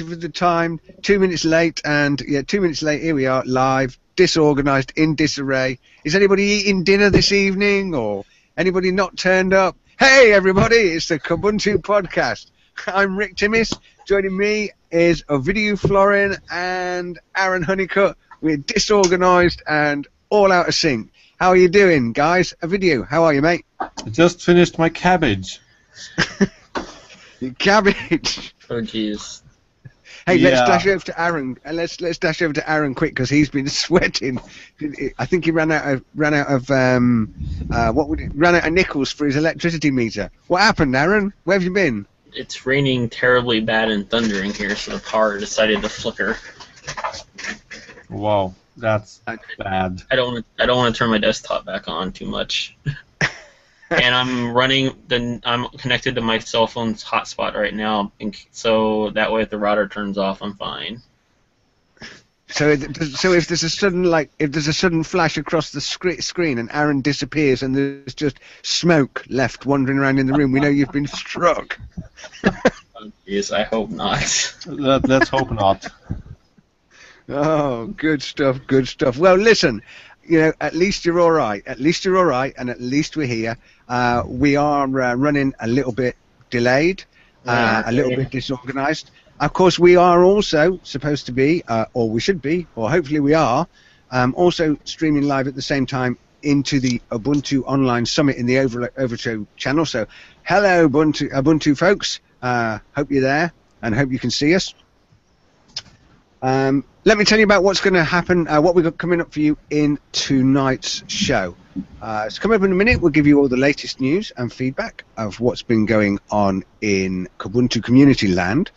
of the time, two minutes late, and yeah, two minutes late. Here we are, live, disorganised, in disarray. Is anybody eating dinner this evening, or anybody not turned up? Hey, everybody! It's the Kubuntu podcast. I'm Rick Timmis. Joining me is Ovidiu Florin and Aaron Honeycutt. We're disorganised and all out of sync. How are you doing, guys? Ovidiu, how are you, mate? I just finished my cabbage. Cabbage. Oh jeez. Hey, let's dash over to Aaron. uh, Let's let's dash over to Aaron quick because he's been sweating. I think he ran out of ran out of um, uh, what would it, ran out of nickels for his electricity meter. What happened, Aaron? Where have you been? It's raining terribly bad and thundering here, so the power decided to flicker. Wow, that's I- bad. I don't. I don't want to turn my desktop back on too much. and I'm running. The I'm connected to my cell phone's hotspot right now, and so that way if the router turns off, I'm fine. So, so if there's a sudden like if there's a sudden flash across the scre- screen and Aaron disappears and there's just smoke left wandering around in the room, we know you've been struck. Yes, I hope not. Let, let's hope not. Oh, good stuff, good stuff. Well, listen, you know, at least you're all right. At least you're all right, and at least we're here. Uh, we are uh, running a little bit delayed, uh, Yeah, a little yeah. bit disorganized. Of course, we are also supposed to be, uh, or we should be, or hopefully we are, um, also streaming live at the same time into the Ubuntu Online Summit in the Over- Overture channel. So, hello, Ubuntu, Ubuntu folks. Uh, hope you're there, and hope you can see us. Um, let me tell you about what's going to happen, uh, what we've got coming up for you in tonight's show. Uh, it's coming up in a minute. We'll give you all the latest news and feedback of what's been going on in Kubuntu community land.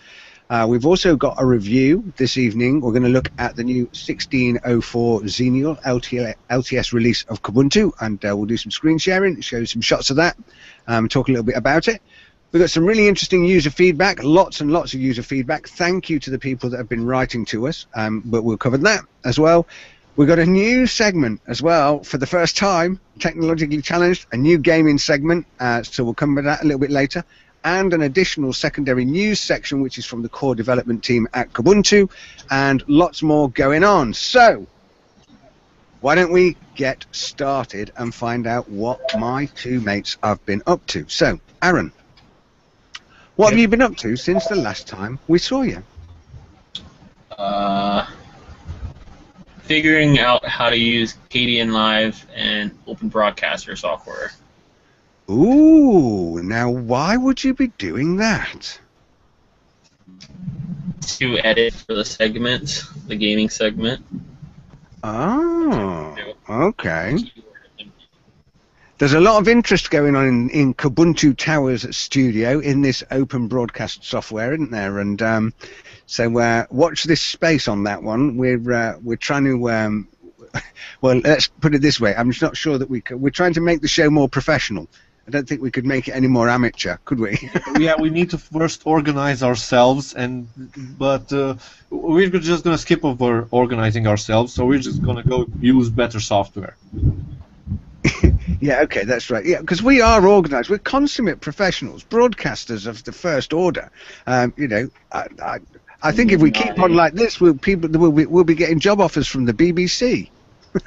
Uh, we've also got a review this evening. We're going to look at the new 1604 Xenial LTS release of Kubuntu, and uh, we'll do some screen sharing, show some shots of that, um, talk a little bit about it. We've got some really interesting user feedback, lots and lots of user feedback. Thank you to the people that have been writing to us, um, but we'll cover that as well. We've got a new segment as well for the first time, technologically challenged, a new gaming segment, uh, so we'll come to that a little bit later, and an additional secondary news section, which is from the core development team at Kubuntu, and lots more going on. So, why don't we get started and find out what my two mates have been up to? So, Aaron, what have you been up to since the last time we saw you? Uh, figuring out how to use Kdenlive and Open Broadcaster software. Ooh, now why would you be doing that? to edit for the segment, the gaming segment. Oh, okay. There's a lot of interest going on in, in Kubuntu Towers Studio in this open broadcast software, isn't there? And um, so uh, watch this space on that one. We're uh, we're trying to um, well, let's put it this way. I'm just not sure that we could, we're trying to make the show more professional. I don't think we could make it any more amateur, could we? yeah, we need to first organize ourselves, and but uh, we're just gonna skip over organizing ourselves. So we're just gonna go use better software. Yeah, okay, that's right. Yeah, because we are organised. We're consummate professionals, broadcasters of the first order. Um, you know, I, I, I think if we keep on like this, we'll people we'll be, we'll be getting job offers from the BBC.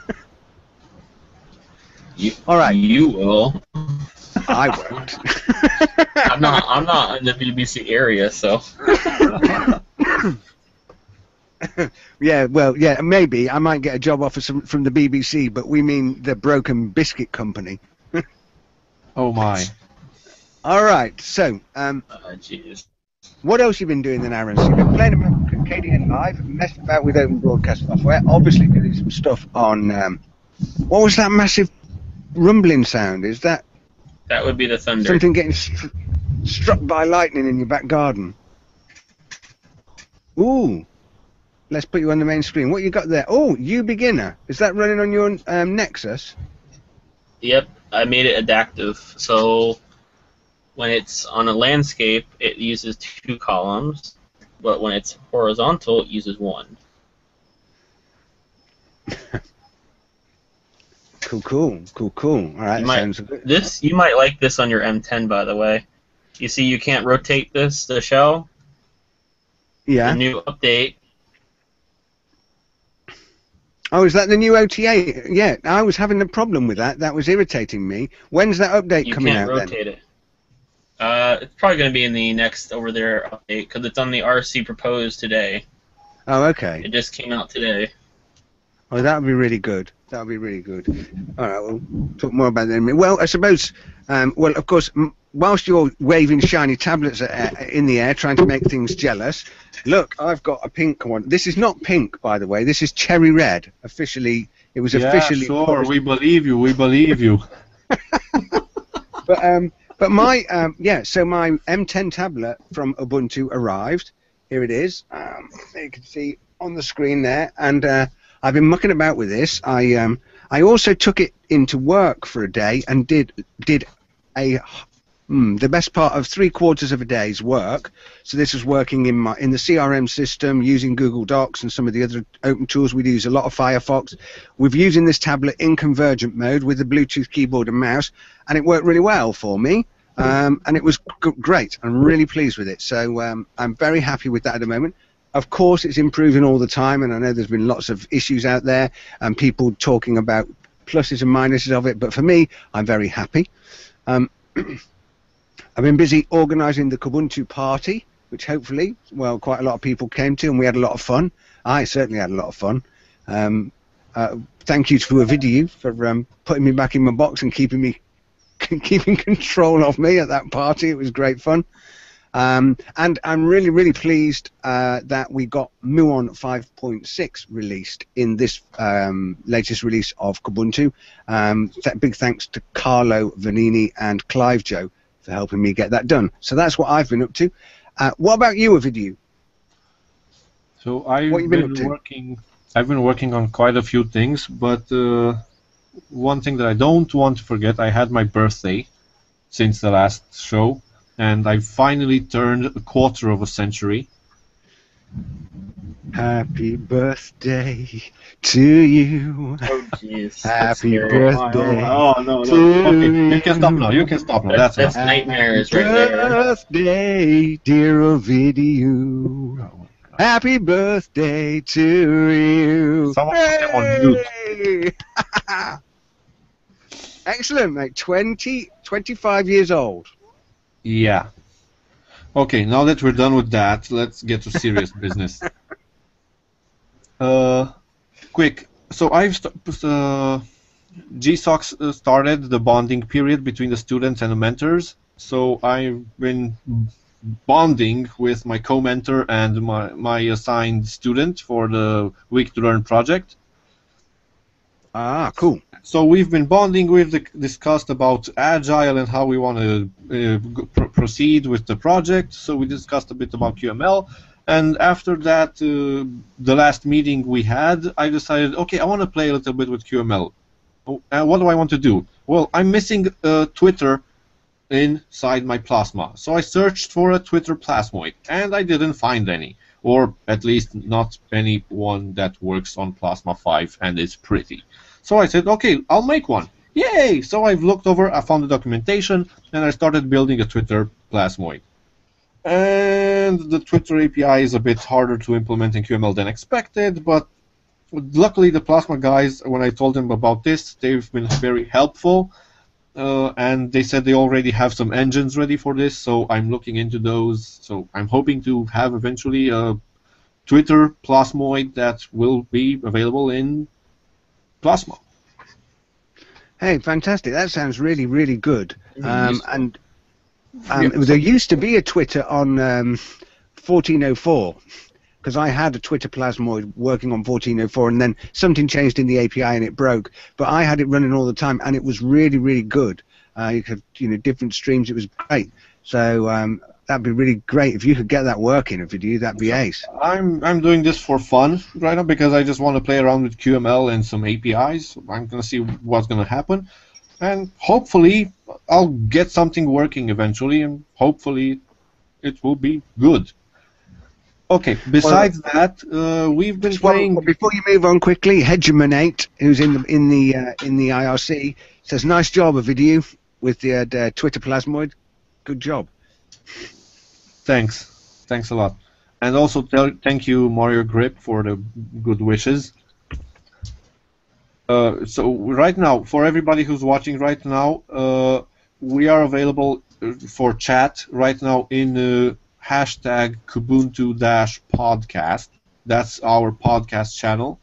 You, All right. You will. I won't. I'm not. I'm not in the BBC area, so yeah, well, yeah, maybe I might get a job offer from, from the BBC, but we mean the Broken Biscuit Company. Oh my! All right, so um, uh. What else you been doing then, Aaron? So you've been playing about Kdenlive, messing about with open broadcast software, obviously doing some stuff on. Um, what was that massive rumbling sound? Is that That would be the thunder. something getting str- struck by lightning in your back garden? Ooh, let's put you on the main screen. What you got there? Oh, you beginner. Is that running on your um, Nexus? Yep, I made it adaptive. So when it's on a landscape, it uses two columns, but when it's horizontal, it uses one. Cool, cool, cool, cool. All right, You might- good. This you might like this on your M10, by the way. You see, you can't rotate this the shell. Yeah. The new update. Oh, is that the new OTA? Yeah, I was having a problem with that. That was irritating me. When's that update You coming can't out then? rotate it. Uh, it's probably going to be in the next over there update because it's on the RC proposed today. Oh, okay. It just came out today. Oh, that would be really good. That would be really good. All right, we'll talk more about that in a minute. Well, I suppose, um, well, of course, m- whilst you're waving shiny tablets uh, in the air, trying to make things jealous, look, I've got a pink one. This is not pink, by the way. This is cherry red. Officially, it was Yeah, officially. sure. We believe you. We believe you. But um, but my um, yeah, so my M10 tablet from Ubuntu arrived. Here it is. Um, you can see on the screen there, and uh, I've been mucking about with this. I um, I also took it into work for a day and did did a hmm, the best part of three quarters of a day's work. So this was working in my in the CRM system using Google Docs and some of the other open tools. We use a lot of Firefox. We're using this tablet in convergent mode with the Bluetooth keyboard and mouse, and it worked really well for me. Um, and it was g- great. I'm really pleased with it. So um, I'm very happy with that at the moment. Of course, it's improving all the time, and I know there's been lots of issues out there and people talking about pluses and minuses of it. But for me, I'm very happy. Um, I've been busy organising the Kubuntu party, which hopefully, well, quite a lot of people came to, and we had a lot of fun. I certainly had a lot of fun. Um, uh, thank you to Ovidiu for um, putting me back in my box and keeping me keeping control of me at that party. It was great fun. Um, and I'm really, really pleased uh, that we got Muon 5.6 released in this um, latest release of Kubuntu. Um, th- big thanks to Carlo Vanini and Clive Joe for helping me get that done. So that's what I've been up to. Uh, what about you, Ovidiu? So I've been been, working. I've been working on quite a few things, but uh, one thing that I don't want to forget, I had my birthday since the last show, and I finally turned a quarter of a century. Happy birthday to you. Oh, jeez. Happy birthday. Oh, no, no. to Okay, you can stop now. You can stop now. That's, That's that's enough. nightmares right there. birthday, dear Ovidiu. Happy birthday to you. Someone put them on mute. Hey! Excellent, mate. 20, 25 years old. Yeah. Okay, now that we're done with that, let's get to serious business. Uh, quick. So I've st- uh, GSOC uh, started the bonding period between the students and the mentors. So I've been bonding with my co-mentor and my, my assigned student for the WikiToLearn project. Ah, cool. So we've been bonding. We've discussed about agile and how we want to uh, pr- proceed with the project. So we discussed a bit about QML, and after that, uh, the last meeting we had, I decided, okay, I want to play a little bit with QML. And what do I want to do? Well, I'm missing uh, Twitter inside my Plasma, so I searched for a Twitter plasmoid, and I didn't find any, or at least not any one that works on Plasma 5 and is pretty. So I said, okay, I'll make one. Yay! So I've looked over, I found the documentation, and I started building a Twitter plasmoid. And the Twitter API is a bit harder to implement in QML than expected, but luckily the Plasma guys, when I told them about this, they've been very helpful. Uh, and they said they already have some engines ready for this, so I'm looking into those. So I'm hoping to have eventually a Twitter plasmoid that will be available in Plasma. Hey, fantastic. That sounds really, really good. Um, and um, Yeah, there used to be a Twitter on um, 1404 because I had a Twitter plasmoid working on 1404 and then something changed in the API and it broke. But I had it running all the time and it was really, really good. Uh, you could, you know, different streams. It was great. So um, that'd be really great if you could get that working. If you do, that'd be ace. I'm I'm doing this for fun right now because I just want to play around with QML and some APIs. I'm gonna see what's gonna happen, and hopefully I'll get something working eventually, and hopefully it will be good. Okay. Besides that, uh, we've been playing. before you move on quickly, Hegemonate, who's in the in the uh, in the IRC, says nice job of video with the, uh, the Twitter plasmoid. Good job. Thanks. Thanks a lot. and also tell, thank you Mario Grip for the good wishes. Uh, so right now, for everybody who's watching right now, uh, we are available uh, for chat right now in uh, hashtag Kubuntu podcast. That's our podcast channel,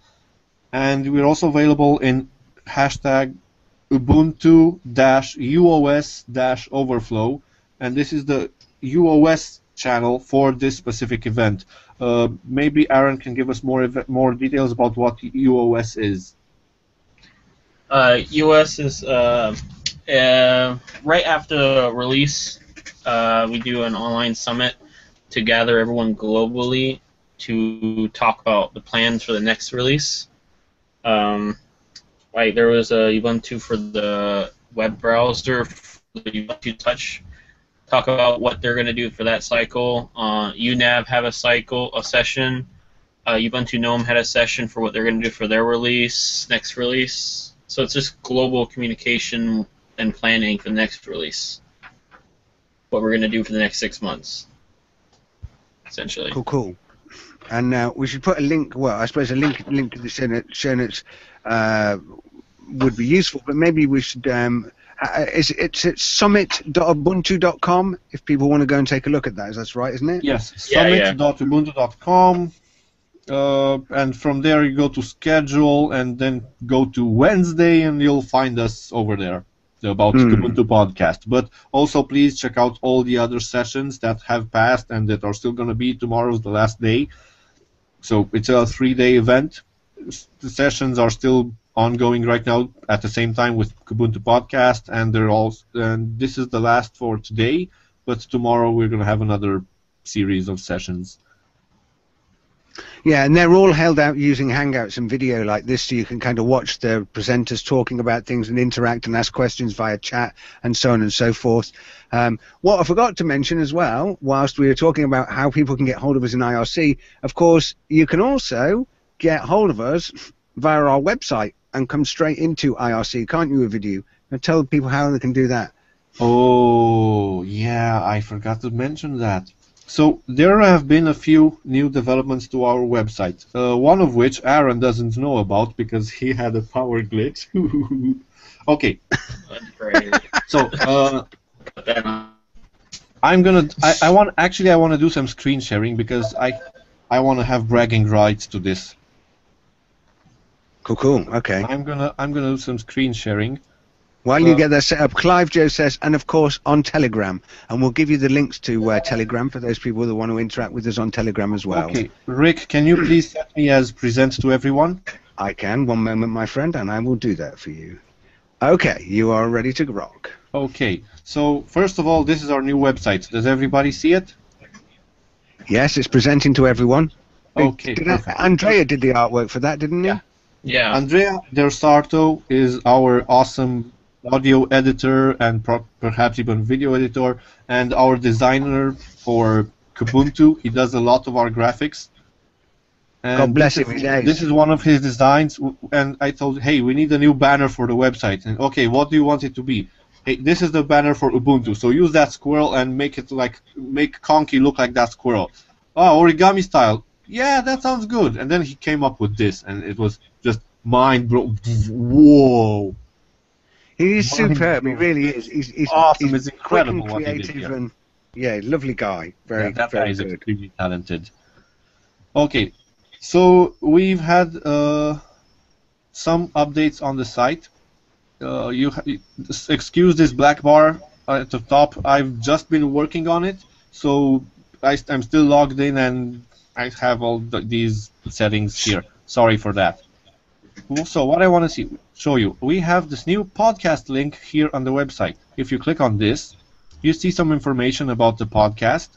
and we're also available in hashtag Ubuntu UOS overflow, and this is the UOS channel for this specific event. Uh, maybe Aaron can give us more more details about what UOS is. Uh, UOS is uh, uh, right after release. Uh, we do an online summit to gather everyone globally to talk about the plans for the next release. Um, like there was a Ubuntu for the web browser, for the Ubuntu Touch. Talk about what they're going to do for that cycle. Uh, UNAV have a cycle, a session. Uh, Ubuntu GNOME had a session for what they're going to do for their release, next release. So it's just global communication and planning for the next release. What we're going to do for the next six months, essentially. Cool, cool. And uh, we should put a link. Well, I suppose a link link to the show notes, show notes uh, would be useful. But maybe we should. Um, uh, is it's at summit.ubuntu.com if people want to go and take a look at that. that. Is that right, isn't it? Yes, yeah, summit.ubuntu.com. Uh, and from there you go to schedule and then go to Wednesday and you'll find us over there about mm. Ubuntu podcast. But also please check out all the other sessions that have passed and that are still going to be tomorrow's the last day. So it's a three-day event. The sessions are still ongoing right now at the same time with Ubuntu podcast, and they're all. And this is the last for today. But tomorrow we're going to have another series of sessions. Yeah, and they're all held out using Hangouts and Ovidiu like this, so you can kind of watch the presenters talking about things and interact and ask questions via chat and so on and so forth. Um, what I forgot to mention as well, whilst we were talking about how people can get hold of us in IRC, of course, you can also get hold of us via our website and come straight into IRC, can't you, video? And tell people how they can do that. Oh, yeah, I forgot to mention that. So there have been a few new developments to our website. Uh, one of which Aaron doesn't know about because he had a power glitch. okay. so uh, I'm gonna. I, I want actually I want to do some screen sharing because I I want to have bragging rights to this. Cool, cool. Okay. I'm gonna I'm gonna do some screen sharing. While you get that set up, Clive Joe says, and of course on Telegram, and we'll give you the links to uh, Telegram for those people that want to interact with us on Telegram as well. Okay, Rick, can you please set me as present to everyone? I can. One moment, my friend, and I will do that for you. Okay, you are ready to rock. Okay, so first of all, this is our new website. Does everybody see it? Yes, it's presenting to everyone. Okay. Did I, Andrea did the artwork for that, didn't he? Yeah. Yeah. Andrea Del Sarto is our awesome audio editor and pro- perhaps even video editor, and our designer for Kubuntu. He does a lot of our graphics. And God bless him. Is, this is one of his designs, and I told, hey, we need a new banner for the website. And okay, what do you want it to be? Hey, this is the banner for Ubuntu. So use that squirrel and make it like make Konqi look like that squirrel. Oh, origami style. Yeah, that sounds good. And then he came up with this, and it was just mind blowing. Whoa! He's superb. He really is. He's, he's awesome. He's it's incredible what he did. Yeah. And, yeah, lovely guy. Very, yeah, that very guy is good. extremely talented. Okay, so we've had uh, some updates on the site. Uh, you ha- excuse this black bar at the top. I've just been working on it, so I, am still logged in and I have all the, these settings here. Sorry for that. So what I want to see, show you, we have this new podcast link here on the website. If you click on this, you see some information about the podcast,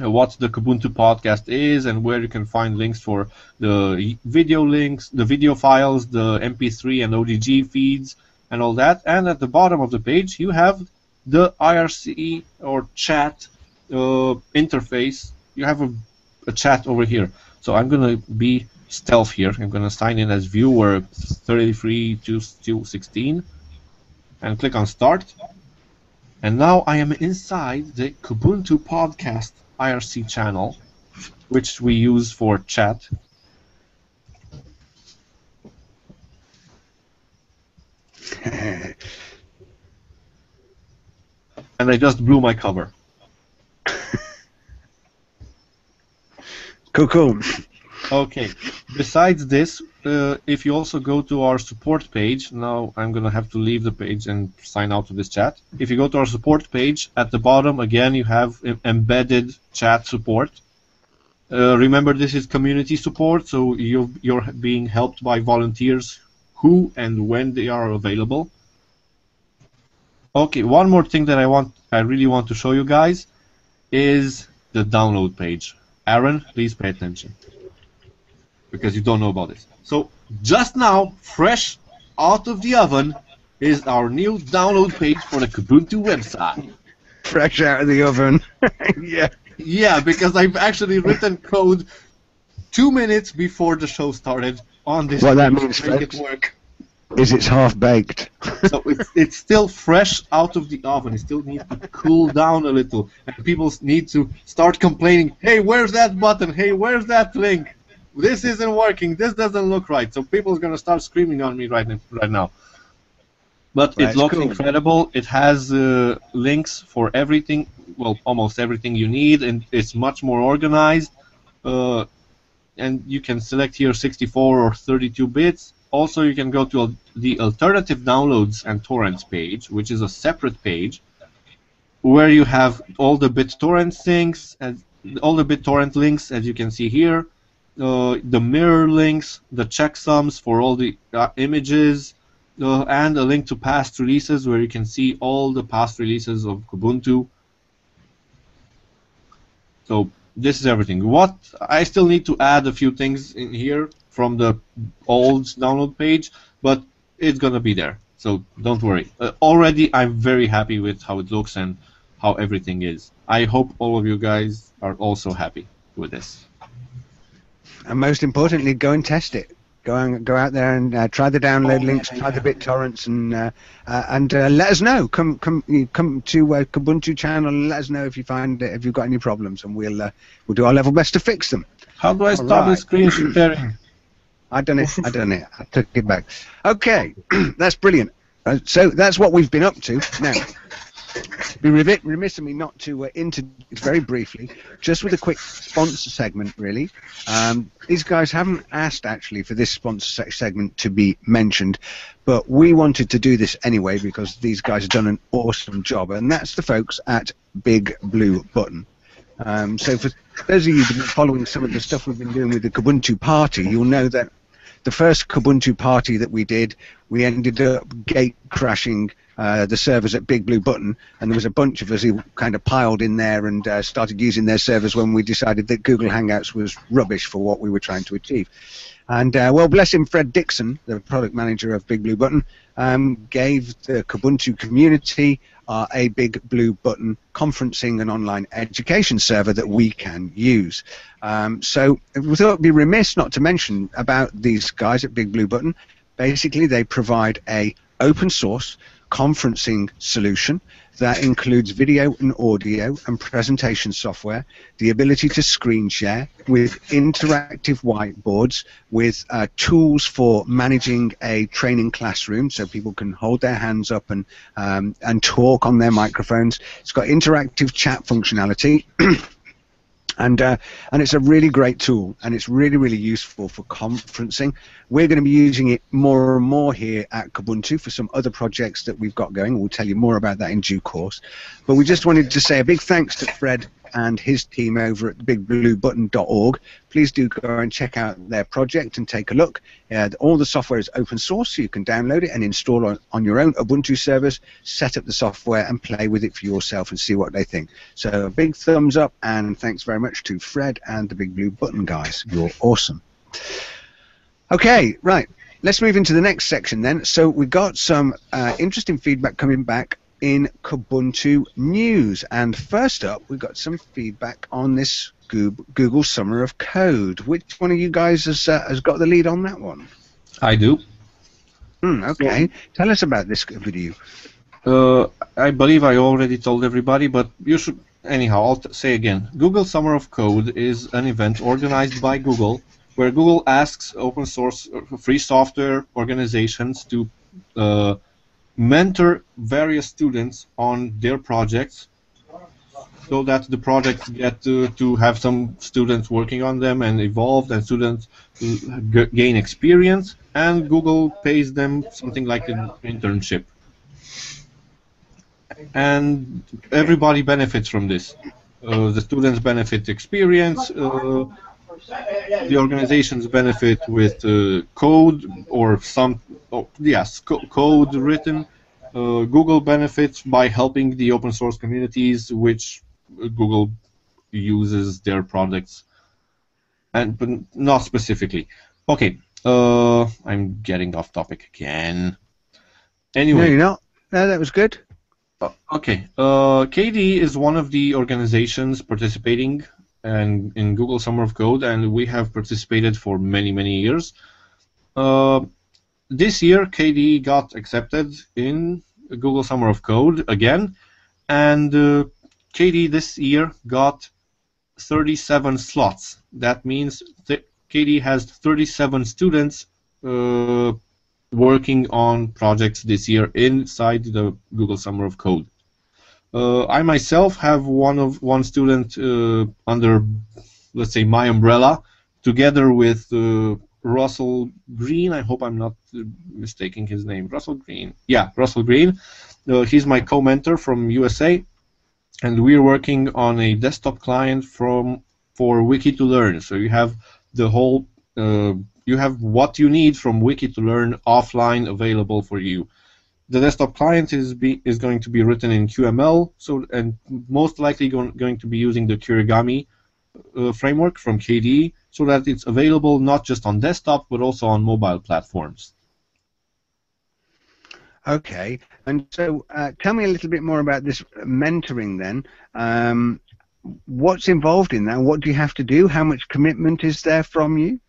uh, what the Kubuntu podcast is, and where you can find links for the video links, the video files, the MP3 and OGG feeds, and all that. And at the bottom of the page, you have the IRC or chat uh, interface. You have a, a chat over here. So I'm going to be stealth here. I'm going to sign in as viewer 33 and click on start. And now I am inside the Kubuntu podcast IRC channel which we use for chat. and I just blew my cover. cool. Okay. Besides this, uh, if you also go to our support page, now I'm gonna have to leave the page and sign out of this chat. If you go to our support page, at the bottom again you have embedded chat support. Uh, remember, this is community support, so you you're being helped by volunteers who and when they are available. Okay, one more thing that I want, I really want to show you guys, is the download page. Aaron, please pay attention because you don't know about this. So just now, fresh out of the oven, is our new download page for the Kubuntu website. Fresh out of the oven. yeah. Yeah, because I've actually written code two minutes before the show started on this. What that means, make it work. Is it's half baked? so it's, it's still fresh out of the oven. It still needs to cool down a little, and people need to start complaining. Hey, where's that button? Hey, where's that link? This isn't working. This doesn't look right. So people's gonna start screaming on me right right now. But Right, it looks cool. incredible. It has uh, links for everything. Well, almost everything you need, and it's much more organized. Uh, and you can select here 64 or 32 bits. Also, you can go to the alternative downloads and torrents page, which is a separate page where you have all the BitTorrent things and all the BitTorrent links, as you can see here, uh, the mirror links, the checksums for all the uh, images, uh, and a link to past releases where you can see all the past releases of Kubuntu. So this is everything. What I still need to add a few things in here from the old download page, but it's gonna be there. So don't worry. Uh, already, I'm very happy with how it looks and how everything is. I hope all of you guys are also happy with this. And most importantly, go and test it. Go and go out there and uh, try the download links, try the BitTorrents, and uh, uh, and uh, let us know. Come come you come to uh, Kubuntu channel and let us know if you find if you've got any problems, and we'll uh, we'll do our level best to fix them. How do I All stop the right. screen sharing? I done it. I done it. I took it back. Okay, that's brilliant. Uh, so that's what we've been up to. Now, be remiss, of me not to uh, very briefly, just with a quick sponsor segment, really. Um, these guys haven't asked actually for this sponsor se- segment to be mentioned, but we wanted to do this anyway because these guys have done an awesome job, and that's the folks at Big Blue Button. Um, so for those of you who've been following some of the stuff we've been doing with the Kubuntu party, you'll know that the first Kubuntu party that we did, we ended up gate crashing uh, the servers at Big Blue Button, and there was a bunch of us who kind of piled in there and uh, started using their servers when we decided that Google Hangouts was rubbish for what we were trying to achieve. And uh, well, bless him, Fred Dixon, the product manager of Big Blue Button, um, gave the Kubuntu community uh, a Big Blue Button conferencing and online education server that we can use. Um, so we thought it'd be remiss not to mention about these guys at Big Blue Button. Basically, they provide a open source conferencing solution that includes video and audio and presentation software, the ability to screen share with interactive whiteboards, with uh, tools for managing a training classroom so people can hold their hands up and, um, and talk on their microphones. It's got interactive chat functionality. and uh, and it's a really great tool, and it's really really useful for conferencing. We're going to be using it more and more here at Kubuntu for some other projects that we've got going. We'll tell you more about that in due course. But we just wanted to say a big thanks to Fred and his team over at bigbluebutton.org. Please do go and check out their project and take a look. Uh, all the software is open source, so you can download it and install on, on your own Ubuntu servers, set up the software, and play with it for yourself and see what they think. So a big thumbs up, and thanks very much to Fred and the Big Blue Button guys. You're awesome. Okay, right. Let's move into the next section then. So we got some uh, interesting feedback coming back in Kubuntu News. And first up, we got some feedback on this Google Summer of Code. Which one of you guys has, uh, has got the lead on that one? I do. Hmm, okay. Tell us about this video. Uh, I believe I already told everybody, but you should anyhow, I'll t- say again. Google Summer of Code is an event organized by Google where Google asks open source uh, free software organizations to uh, mentor various students on their projects so that the projects get to, to have some students working on them and evolve and students gain experience and Google pays them something like an internship. And everybody benefits from this. Uh, the students benefit experience uh, the organizations benefit with uh, code or some oh, yes co- code written uh, Google benefits by helping the open source communities which Google uses their products and but not specifically okay uh, I'm getting off topic again anyway No, you're not. No, that was good. uh, Okay. Uh, KDE is one of the organizations participating and in Google Summer of Code, and we have participated for many, many years. Uh, this year, KDE got accepted in Google Summer of Code again, and uh, KDE this year got 37 slots. That means that KDE has 37 students uh, working on projects this year inside the Google Summer of Code. Uh, I myself have one of one student uh, under, let's say, my umbrella, together with uh, Russell Green. I hope I'm not mistaking his name. Russell Green. Yeah, Russell Green. Uh, he's my co-mentor from USA, and we're working on a desktop client from for WikiToLearn. So you have the whole uh, you have what you need from WikiToLearn offline available for you. The desktop client is be, is going to be written in QML, so and most likely going, going to be using the Kirigami uh, framework from KDE, so that it's available not just on desktop but also on mobile platforms. Okay. And so, uh, tell me a little bit more about this mentoring then. Um, what's involved in that? What do you have to do? How much commitment is there from you?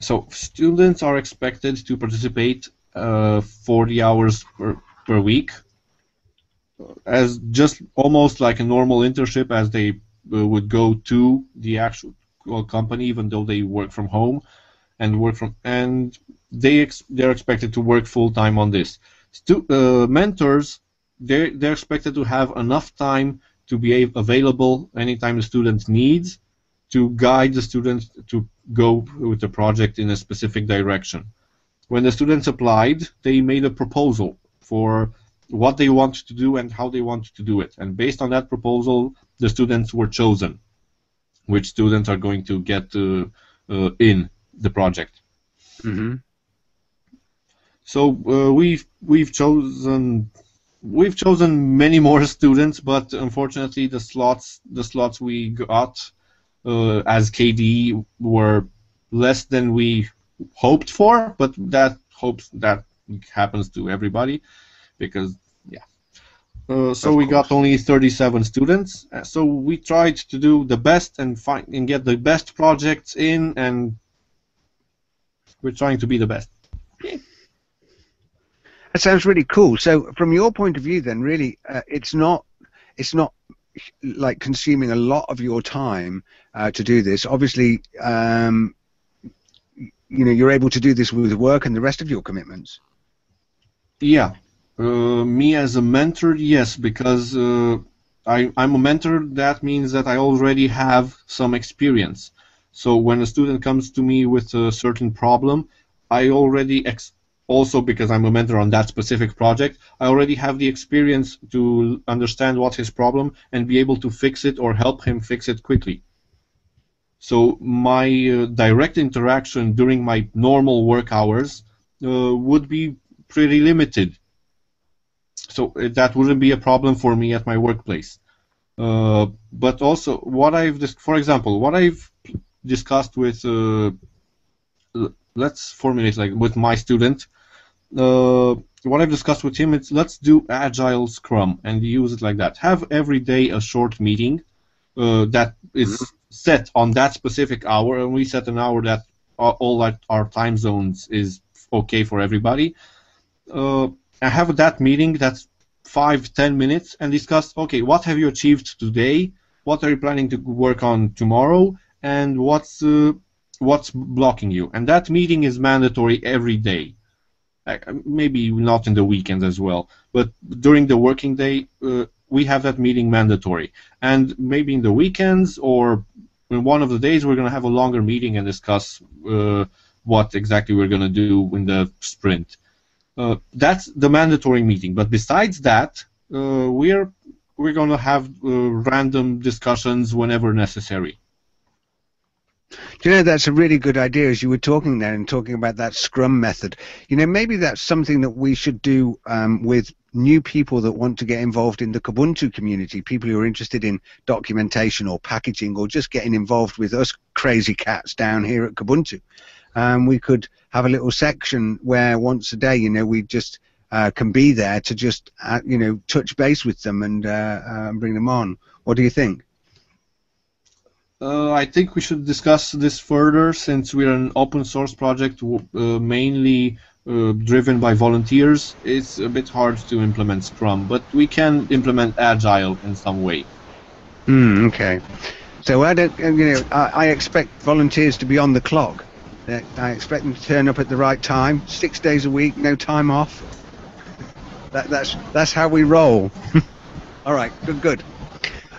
So students are expected to participate uh, 40 hours per, per week as just almost like a normal internship as they uh, would go to the actual company even though they work from home and work from and they ex- they're expected to work full time on this Stu- uh, mentors they're, they're expected to have enough time to be available anytime the student needs to guide the student to go with the project in a specific direction. When the students applied, they made a proposal for what they want to do and how they want to do it. And based on that proposal, the students were chosen, which students are going to get uh, uh, in the project. Mm-hmm. So uh, we've we've chosen we've chosen many more students, but unfortunately the slots the slots we got uh, as KDE were less than we hoped for, but that hopes that happens to everybody because yeah. Uh, so we got only 37 students. Uh, So we tried to do the best and find and get the best projects in, and we're trying to be the best. That sounds really cool. So, from your point of view, then, really, uh, it's not it's not like consuming a lot of your time uh, to do this. Obviously, um, you know, you're able to do this with work and the rest of your commitments. Yeah, uh, me as a mentor, yes, because uh, I, I'm a mentor. That means that I already have some experience. So when a student comes to me with a certain problem, I already ex- also because I'm a mentor on that specific project, I already have the experience to understand what's his problem and be able to fix it or help him fix it quickly. So my uh, direct interaction during my normal work hours uh, would be pretty limited. So uh, that wouldn't be a problem for me at my workplace. Uh, but also, what I've, dis- for example, what I've discussed with, uh, let's formulate like with my student, uh, what I've discussed with him is let's do agile scrum and use it like that. Have every day a short meeting that is set on that specific hour, and we set an hour that all, our, our time zones is okay for everybody. Uh, I have that meeting that's five, ten minutes and discuss, okay, what have you achieved today? What are you planning to work on tomorrow? And what's uh, what's blocking you? And that meeting is mandatory every day. Uh, maybe not in the weekends as well, but during the working day, uh, we have that meeting mandatory. And maybe in the weekends or in one of the days, we're going to have a longer meeting and discuss uh, what exactly we're going to do in the sprint. Uh, that's the mandatory meeting. But besides that, uh, we're we're going to have uh, random discussions whenever necessary. Do you know that's a really good idea as you were talking there and talking about that Scrum method. You know, maybe that's something that we should do um, with new people that want to get involved in the Kubuntu community, people who are interested in documentation or packaging or just getting involved with us crazy cats down here at Kubuntu. Um, we could have a little section where once a day, you know, we just uh, can be there to just, uh, you know, touch base with them and uh, um, bring them on. What do you think? Uh, I think we should discuss this further since we're an open source project uh, mainly uh, driven by volunteers. It's a bit hard to implement Scrum, but we can implement Agile in some way. Mm, okay. So I don't, uh, you know, I, I expect volunteers to be on the clock. I expect them to turn up at the right time, six days a week, no time off. That, that's that's how we roll. All right, good, good.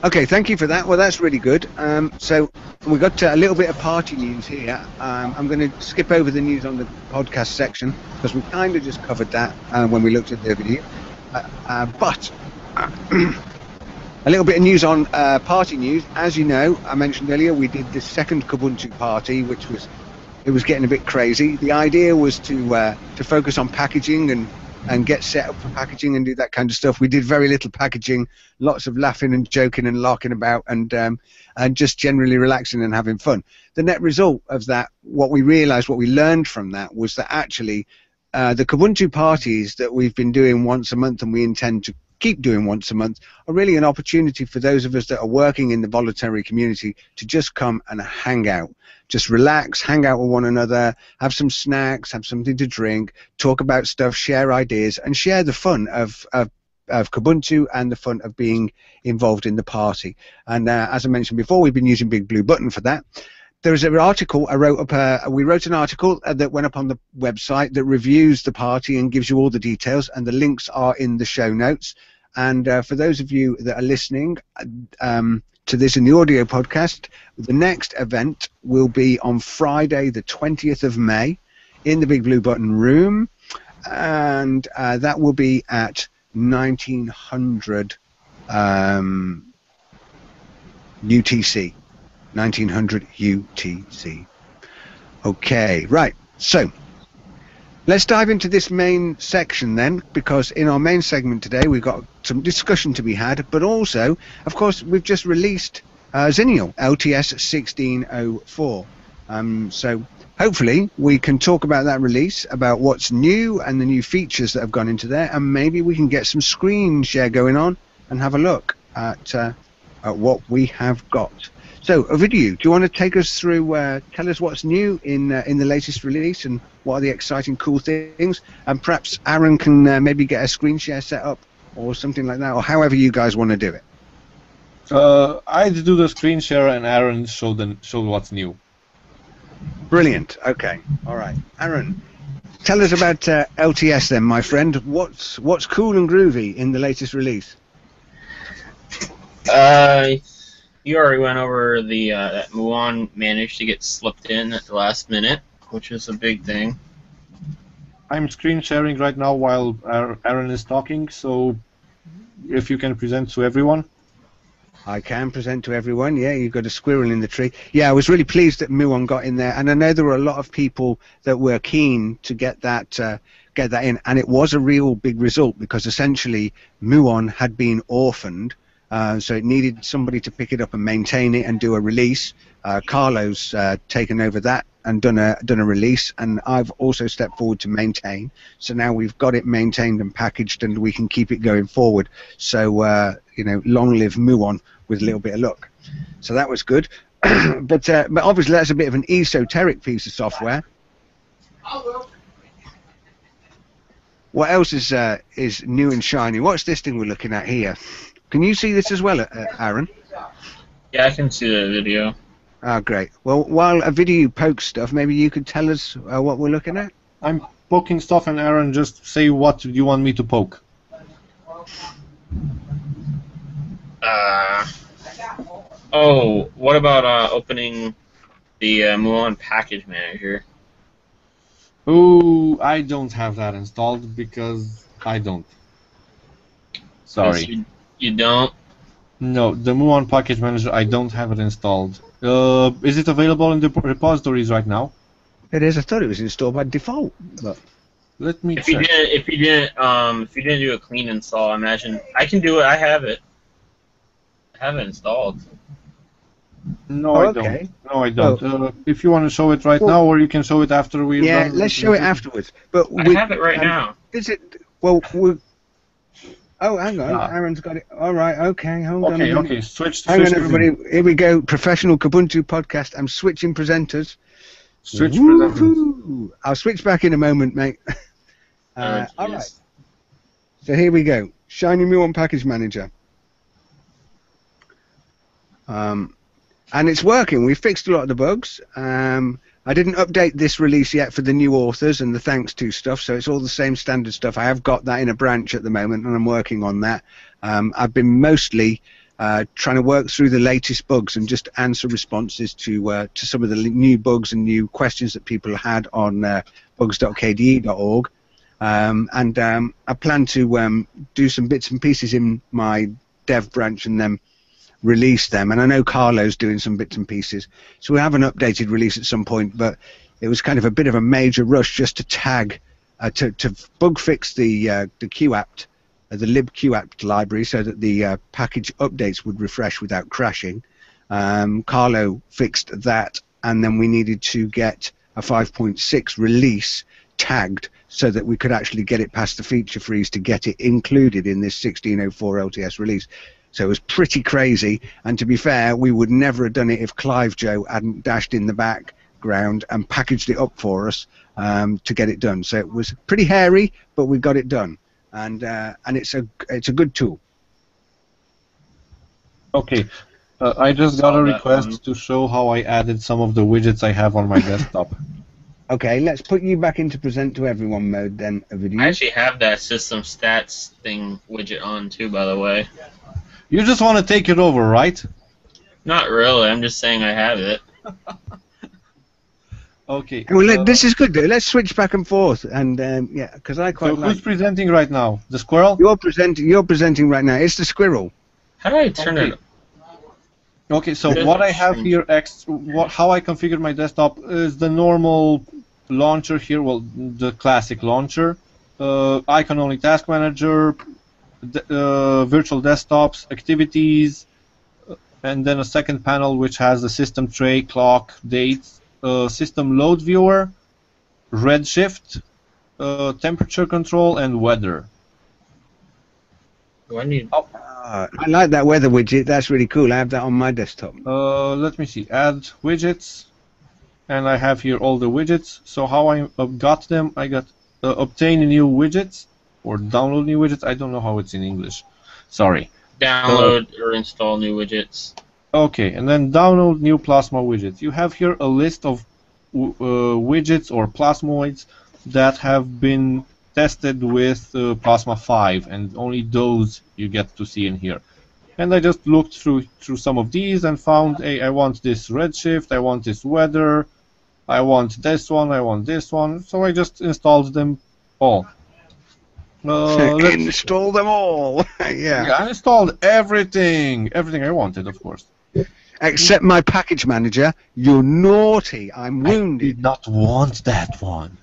Okay, thank you for that. Well, that's really good. Um, so we got uh, a little bit of party news here. Um, I'm going to skip over the news on the podcast section because we kind of just covered that uh, when we looked at the video. Uh, uh but a little bit of news on uh, party news. As you know, I mentioned earlier, we did the second Kubuntu party, which was it was getting a bit crazy. The idea was to uh, to focus on packaging and and get set up for packaging and do that kind of stuff. We did very little packaging, lots of laughing and joking and larking about, and um, and just generally relaxing and having fun. The net result of that, what we realised, what we learned from that, was that actually uh, the Kubuntu parties that we've been doing once a month and we intend to keep doing once a month are really an opportunity for those of us that are working in the voluntary community to just come and hang out just relax, hang out with one another, have some snacks, have something to drink, talk about stuff, share ideas, and share the fun of, of of Kubuntu and the fun of being involved in the party. And uh, as I mentioned before, we've been using Big Blue Button for that. There's an article I wrote up. Uh, we wrote an article uh, that went up on the website that reviews the party and gives you all the details, and the links are in the show notes. And uh, for those of you that are listening, um, to this in the audio podcast. The next event will be on Friday, the 20th of May, in the Big Blue Button room, and uh, that will be at 1900 um, UTC. 1900 UTC. Okay, right. So Let's dive into this main section then, because in our main segment today we've got some discussion to be had, but also, of course, we've just released uh, LTS 1604. Um, so hopefully we can talk about that release, about what's new and the new features that have gone into there, and maybe we can get some screen share going on and have a look at, uh, at what we have got. So, Ovidiu, do you want to take us through, uh, tell us what's new in uh, in the latest release and what are the exciting, cool things? And perhaps Aaron can uh, maybe get a screen share set up or something like that, or however you guys want to do it. Uh, I do the screen share and Aaron show the show what's new. Brilliant. Okay. All right, Aaron. Tell us about uh, LTS then, my friend. What's what's cool and groovy in the latest release? Uh you already went over the uh, that Muon managed to get slipped in at the last minute, which is a big thing. I'm screen sharing right now while Aaron is talking, so if you can present to everyone. I can present to everyone. Yeah, you've got a squirrel in the tree. Yeah, I was really pleased that Muon got in there, and I know there were a lot of people that were keen to get that uh, get that in, and it was a real big result because essentially Muon had been orphaned uh, so it needed somebody to pick it up and maintain it and do a release. Uh, Carlo's uh, taken over that and done a done a release, and I've also stepped forward to maintain. So now we've got it maintained and packaged, and we can keep it going forward. So uh, you know, long live Muon with a little bit of luck. So that was good. but uh, but obviously that's a bit of an esoteric piece of software. what else is uh, is new and shiny? What's this thing we're looking at here? Can you see this as well, uh, Aaron? Yeah, I can see the video. Oh, great. Well, while Ovidiu pokes stuff, maybe you could tell us uh, what we're looking at. I'm poking stuff, and Aaron, just say what you want me to poke. Uh, oh, what about uh, opening the uh, Muon package manager? Oh, I don't have that installed because I don't. Sorry. You, you don't? No, the Muon package manager, I don't have it installed. Uh, is it available in the repositories right now? It is. I thought it was installed by default. But Let me If check. you didn't, if you didn't, um, if you didn't do a clean install, I imagine I can do it. I have it. I have it installed. No, Oh, I okay. don't. No, I don't. Uh, if you want to show it right Well- now, or you can show it after we. yeah, let's show it afterwards. But I we, have it right um, now. Is it? Well, we. Oh, hang on. Ah. Aaron's got it. All right. Okay. Hold on. Okay, okay. Switch. Hang switch on, to everybody. Here we go. Professional Kubuntu podcast. I'm switching presenters. Switch presenters. I'll switch back in a moment, mate. Uh, all jeez. right. So here we go. Shiny Muon Package Manager. Um, and it's working. We fixed a lot of the bugs. Um, I didn't update this release yet for the new authors and the thanks to stuff, so it's all the same standard stuff. I have got that in a branch at the moment, and I'm working on that. Um, I've been mostly uh, trying to work through the latest bugs and just answer responses to uh, to some of the new bugs and new questions that people had on uh, bugs.kde.org. Um, and um, I plan to um, do some bits and pieces in my dev branch and then release them. And I know Carlo's doing some bits and pieces, so we have an updated release at some point. But it was kind of a bit of a major rush just to tag, uh, to, to bug fix the uh, the QApt, uh, the libqapt library, so that the uh, package updates would refresh without crashing. Um, Carlo fixed that, and then we needed to get a 5.6 release tagged so that we could actually get it past the feature freeze to get it included in this 1604 LTS release. So it was pretty crazy. And to be fair, we would never have done it if Clive Joe hadn't dashed in the background and packaged it up for us um, to get it done. So it was pretty hairy, but we got it done. And uh, and it's a it's a good tool. Okay. Uh, I just got a request to show how I added some of the widgets I have on my desktop. Okay, let's put you back into present to everyone mode then, Ovidius. I actually have that system stats thing widget on too, by the way. You just want to take it over, right? Not really. I'm just saying I have it. Okay. Well, let- uh, this is good. Though. Let's switch back and forth, and um, yeah, because I quite so like. who's presenting right now? The squirrel? You're presenting. You're presenting right now. It's the squirrel. How do I turn Okay. it? Okay, so what I have strange. here, ex- what, how I configured my desktop is the normal launcher here, well, the classic launcher, uh, icon only task manager, d- uh, virtual desktops, activities, uh, and then a second panel which has the system tray, clock, dates, uh, system load viewer, redshift, uh, temperature control, and weather. Do I need? Uh, I like that weather widget. That's really cool. I have that on my desktop. Uh, let me see. Add widgets, and I have here all the widgets. So how I uh, got them? I got uh, obtain new widgets or download new widgets. I don't know how it's in English. Sorry. Download or install new widgets. Okay, and then download new Plasma widgets. You have here a list of uh, widgets or plasmoids that have been tested with uh, Plasma 5, and only those you get to see in here. And I just looked through through some of these and found, hey, I want this redshift, I want this weather, I want this one, I want this one. So I just installed them all. Uh, let's- Install them all. yeah. yeah, I installed everything, everything I wanted, of course. Except my package manager. You're naughty. I'm I wounded. did not want that one.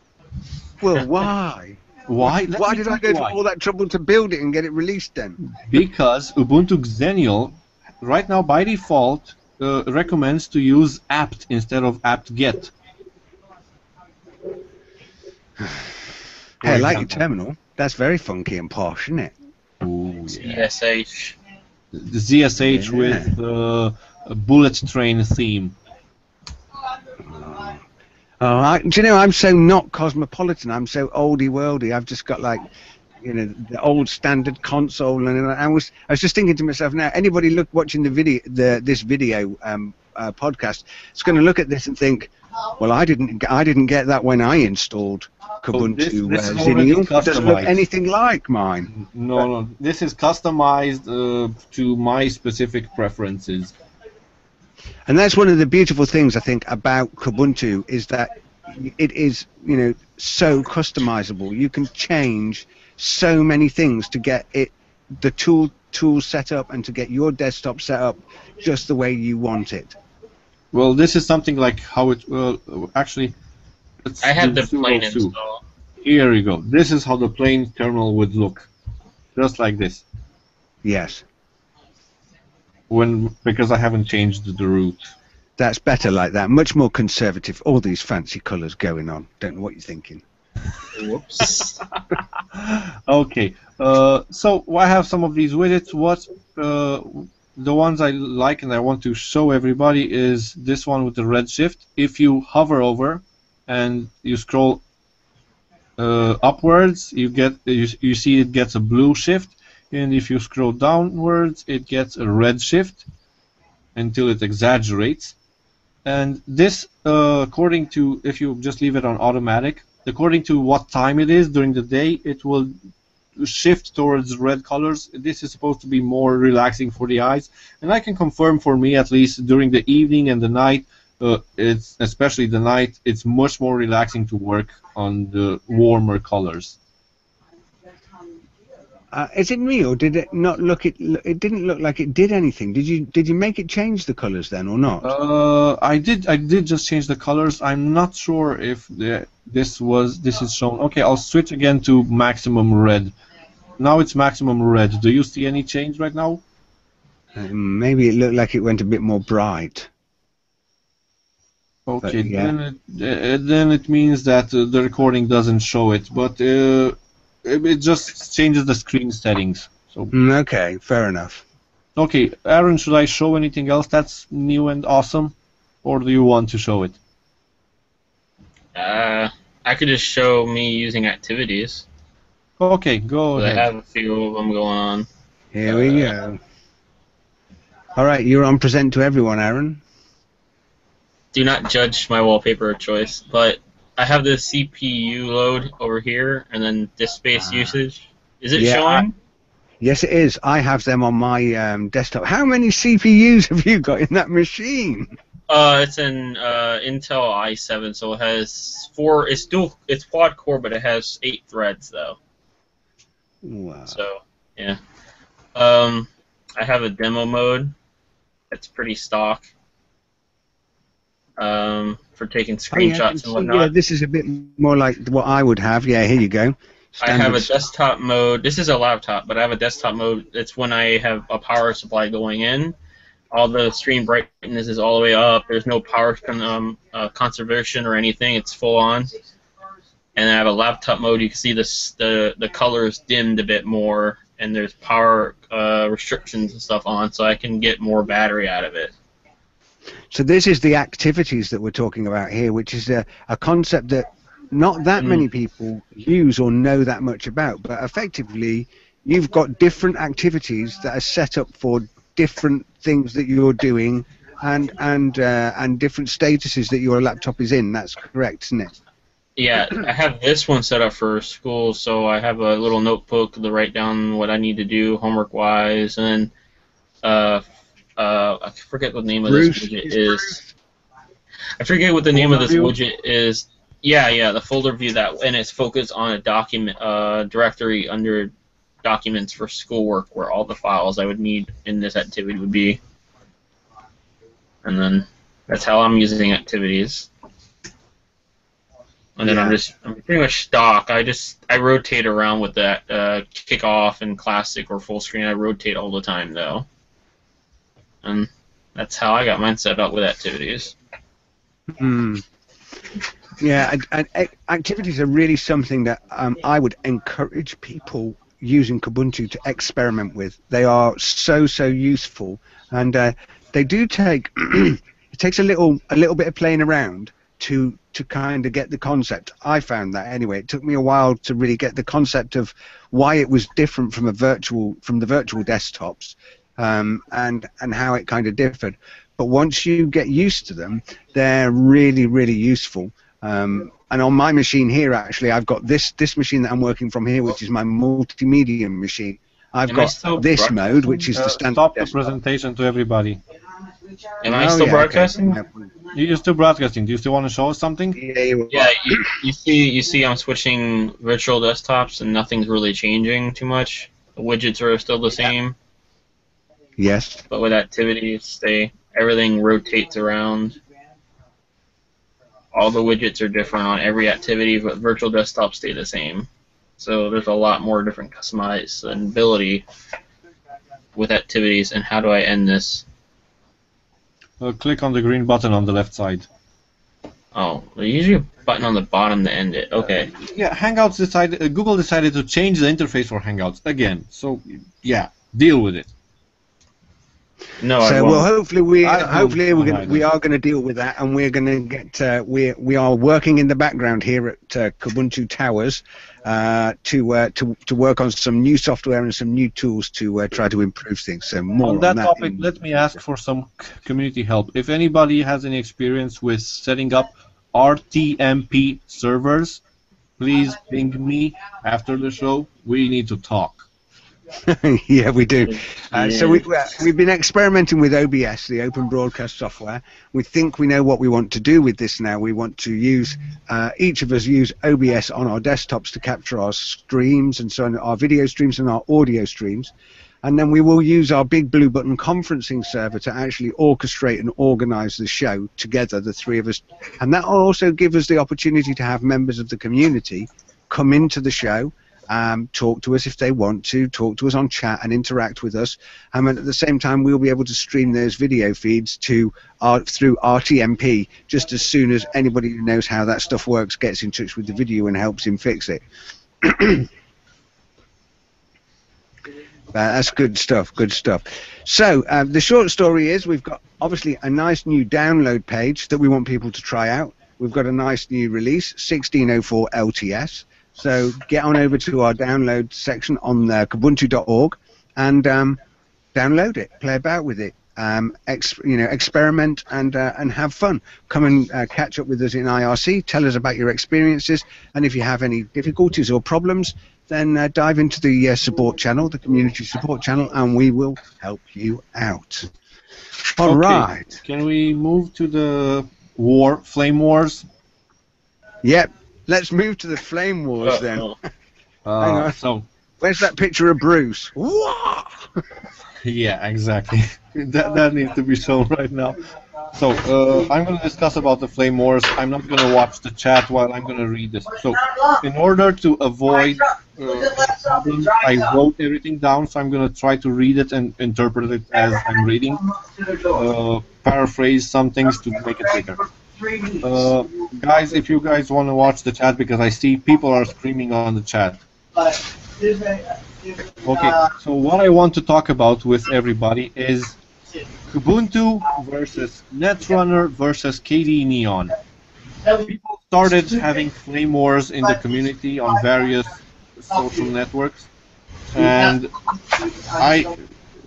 Well, why? Why? Let why did I go you to all that trouble to build it and get it released then? Because Ubuntu Xenial, right now by default, uh, recommends to use apt instead of apt-get. Hey, I like your terminal. That's very funky and posh, isn't it? Ooh, yeah. ESH. The ZSH Yeah. with uh, a bullet train theme. Oh, I, do you know? I'm so not cosmopolitan. I'm so oldie worldy. I've just got like, you know, the old standard console, and I was I was just thinking to myself now. Anybody look watching the video, the this video um, uh, podcast, is going to look at this and think, well, I didn't I didn't get that when I installed Kubuntu this- uh, It doesn't look anything like mine. No, no. This is customized uh, to my specific preferences. And that's one of the beautiful things I think about Kubuntu is that it is, you know, so customizable. You can change so many things to get it, the tool tools set up, and to get your desktop set up just the way you want it. Well, this is something like how it. Well, actually, let's I have do the plain sudo su. install. Here you go. This is how the plane terminal would look, just like this. Yes, When because I haven't changed the root. that's better like that. Much more conservative. All these fancy colours going on. Don't know what you're thinking. Whoops. Okay, uh, so I have some of these widgets. What uh, the ones I like and I want to show everybody is this one with the red shift. If you hover over and you scroll uh, upwards, you get you, you see it gets a blue shift, and if you scroll downwards, it gets a red shift until it exaggerates. And this, uh, according to if you just leave it on automatic, according to what time it is during the day, it will shift towards red colors. This is supposed to be more relaxing for the eyes, and I can confirm for me at least during the evening and the night, uh, it's especially the night, it's much more relaxing to work on the warmer colors. Uh, is it me or did it not look? It it didn't look like it did anything. Did you did you make it change the colours then or not? Uh, I did. I did just change the colors. I'm not sure if the, this was this is shown. Okay, I'll switch again to maximum red. Now it's maximum red. Do you see any change right now? Uh, maybe it looked like it went a bit more bright. Okay, yeah. then it, uh, then it means that uh, the recording doesn't show it, but uh, it, it just changes the screen settings. So Mm, okay, fair enough. okay, Aaron, should I show anything else that's new and awesome, or do you want to show it? Uh, I could just show me using activities. Okay, go 'cause I ahead. have a few of them going on. Here we go. All right, you're on present to everyone, Aaron. Do not judge my wallpaper choice, but I have the CPU load over here, and then disk space Ah. usage. Is it Yeah, showing? Yes, it is. I have them on my um, desktop. How many CPUs have you got in that machine? Uh, it's an uh, Intel i7, so it has four. It's dual. It's quad core, but it has eight threads though. Wow. So yeah. Um, I have a demo mode. That's pretty stock. Um, for taking Oh, yeah, screenshots and whatnot. yeah, this is a bit more like what I would have. Yeah, here you go. I have a desktop mode. This is a laptop, but I have a desktop mode. It's when I have a power supply going in. All the screen brightness is all the way up. There's no power um, uh, conservation or anything. It's full on. And I have a laptop mode. You can see this, the the colors dimmed a bit more, and there's power uh, restrictions and stuff on, so I can get more battery out of it. So this is the activities that we're talking about here, which is a, a concept that not that Mm. many people use or know that much about. But effectively, you've got different activities that are set up for different things that you're doing, and and uh, and different statuses that your laptop is in. That's correct, isn't it? Yeah, I have this one set up for school, so I have a little notebook to write down what I need to do homework wise, and uh, uh, I forget what the name of Bruce, this widget is. I forget what the name of this Folder widget is. Yeah, yeah, the folder view that, and it's focused on a document uh, directory under documents for schoolwork, where all the files I would need in this activity would be. And then that's how I'm using activities. And then I'm just I'm pretty much stock. I just I rotate around with that uh, kickoff and classic or full screen. I rotate all the time though, and that's how I got mine set up with activities. Hmm. Yeah, and, activities are really something that um, I would encourage people using Kubuntu to experiment with. They are so so useful, and uh, they do take it takes a little a little bit of playing around to to kind of get the concept. I found that anyway. It took me a while to really get the concept of why it was different from a virtual from the virtual desktops, um, and and how it kind of differed. But once you get used to them, they're really really useful. Um, and on my machine here, actually, I've got this this machine that I'm working from here, which is my multimedia machine. I've Am got still this mode, which is Uh, the standard. stop the desktop. presentation to everybody. Am I Oh, still yeah, broadcasting? Yeah. You- You're still broadcasting. Do you still want to show us something? Yeah, you Yeah, you, you see, you see, I'm switching virtual desktops, and nothing's really changing too much. The widgets are still the same, Yes. but with activities, they everything rotates around. All the widgets are different on every activity, but virtual desktops stay the same. So there's a lot more different customizability with activities. And how do I end this? Uh, click on the green button on the left side. Oh, there's usually a button on the bottom to end it. Okay. Yeah, Hangouts decided. Uh, Google decided to change the interface for Hangouts again. So yeah, deal with it. No, I so won't. well, hopefully we I hopefully we're gonna, we are going to deal with that, and we're going to get uh, we we are working in the background here at uh, Kubuntu Towers uh, to uh, to to work on some new software and some new tools to uh, try to improve things. So more on on, that that topic, in- let me ask for some community help. If anybody has any experience with setting up RTMP servers, please ping me after the show. We need to talk. yeah, we do. Uh, so we, uh, we've been experimenting with OBS, the Open Broadcast Software. We think we know what we want to do with this now. We want to use, uh, each of us use OBS on our desktops to capture our streams and so on, our video streams and our audio streams. And then we will use our big blue button conferencing server to actually orchestrate and organize the show together, the three of us. And that will also give us the opportunity to have members of the community come into the show um, talk to us if they want to, talk to us on chat and interact with us. Um, and at the same time, we'll be able to stream those video feeds to our, through RTMP just as soon as anybody who knows how that stuff works gets in touch with the video and helps him fix it. Uh, that's good stuff. Good stuff. So um, the short story is we've got obviously a nice new download page that we want people to try out. We've got a nice new release, 1604 LTS. So get on over to our download section on uh, kubuntu.org and um, download it, play about with it, um, ex- you know, experiment and uh, and have fun. Come and uh, catch up with us in IRC. Tell us about your experiences, and if you have any difficulties or problems, then uh, dive into the uh, support channel, the community support channel, and we will help you out. All Okay. right. Can we move to the war, flame wars? Yep. Let's move to the flame wars then. Uh-oh. Hang Uh, on. so Where's that picture of Bruce? Wah! yeah, exactly. that that needs to be shown right now. So uh, I'm going to discuss about the flame wars. I'm not going to watch the chat while I'm going to read this. So in order to avoid uh, problems, I wrote everything down. So I'm going to try to read it and interpret it as I'm reading. Uh, paraphrase some things to make it quicker. Uh, guys, if you guys want to watch the chat, because I see people are screaming on the chat. Okay, so what I want to talk about with everybody is Ubuntu versus Netrunner versus KDE Neon. People started having flame wars in the community on various social networks, and I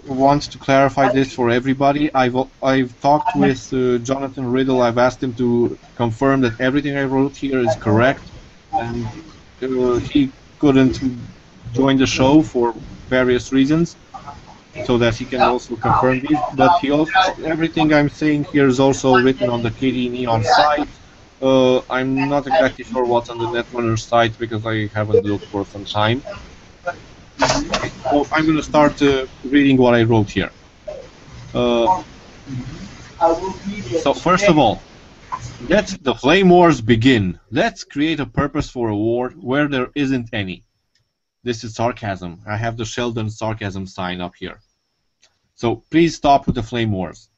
want to clarify this for everybody. I've I've talked with uh, Jonathan Riddle. I've asked him to confirm that everything I wrote here is correct, and uh, he couldn't join the show for various reasons, so that he can also confirm these. But he also everything I'm saying here is also written on the KDE Neon site. Uh, I'm not exactly sure what's on the Netrunner site because I haven't looked for some time. So I'm going to start uh, reading what I wrote here. Uh, so first of all, let the flame wars begin. Let's create a purpose for a war where there isn't any. This is sarcasm. I have the Sheldon sarcasm sign up here. So please stop with the flame wars.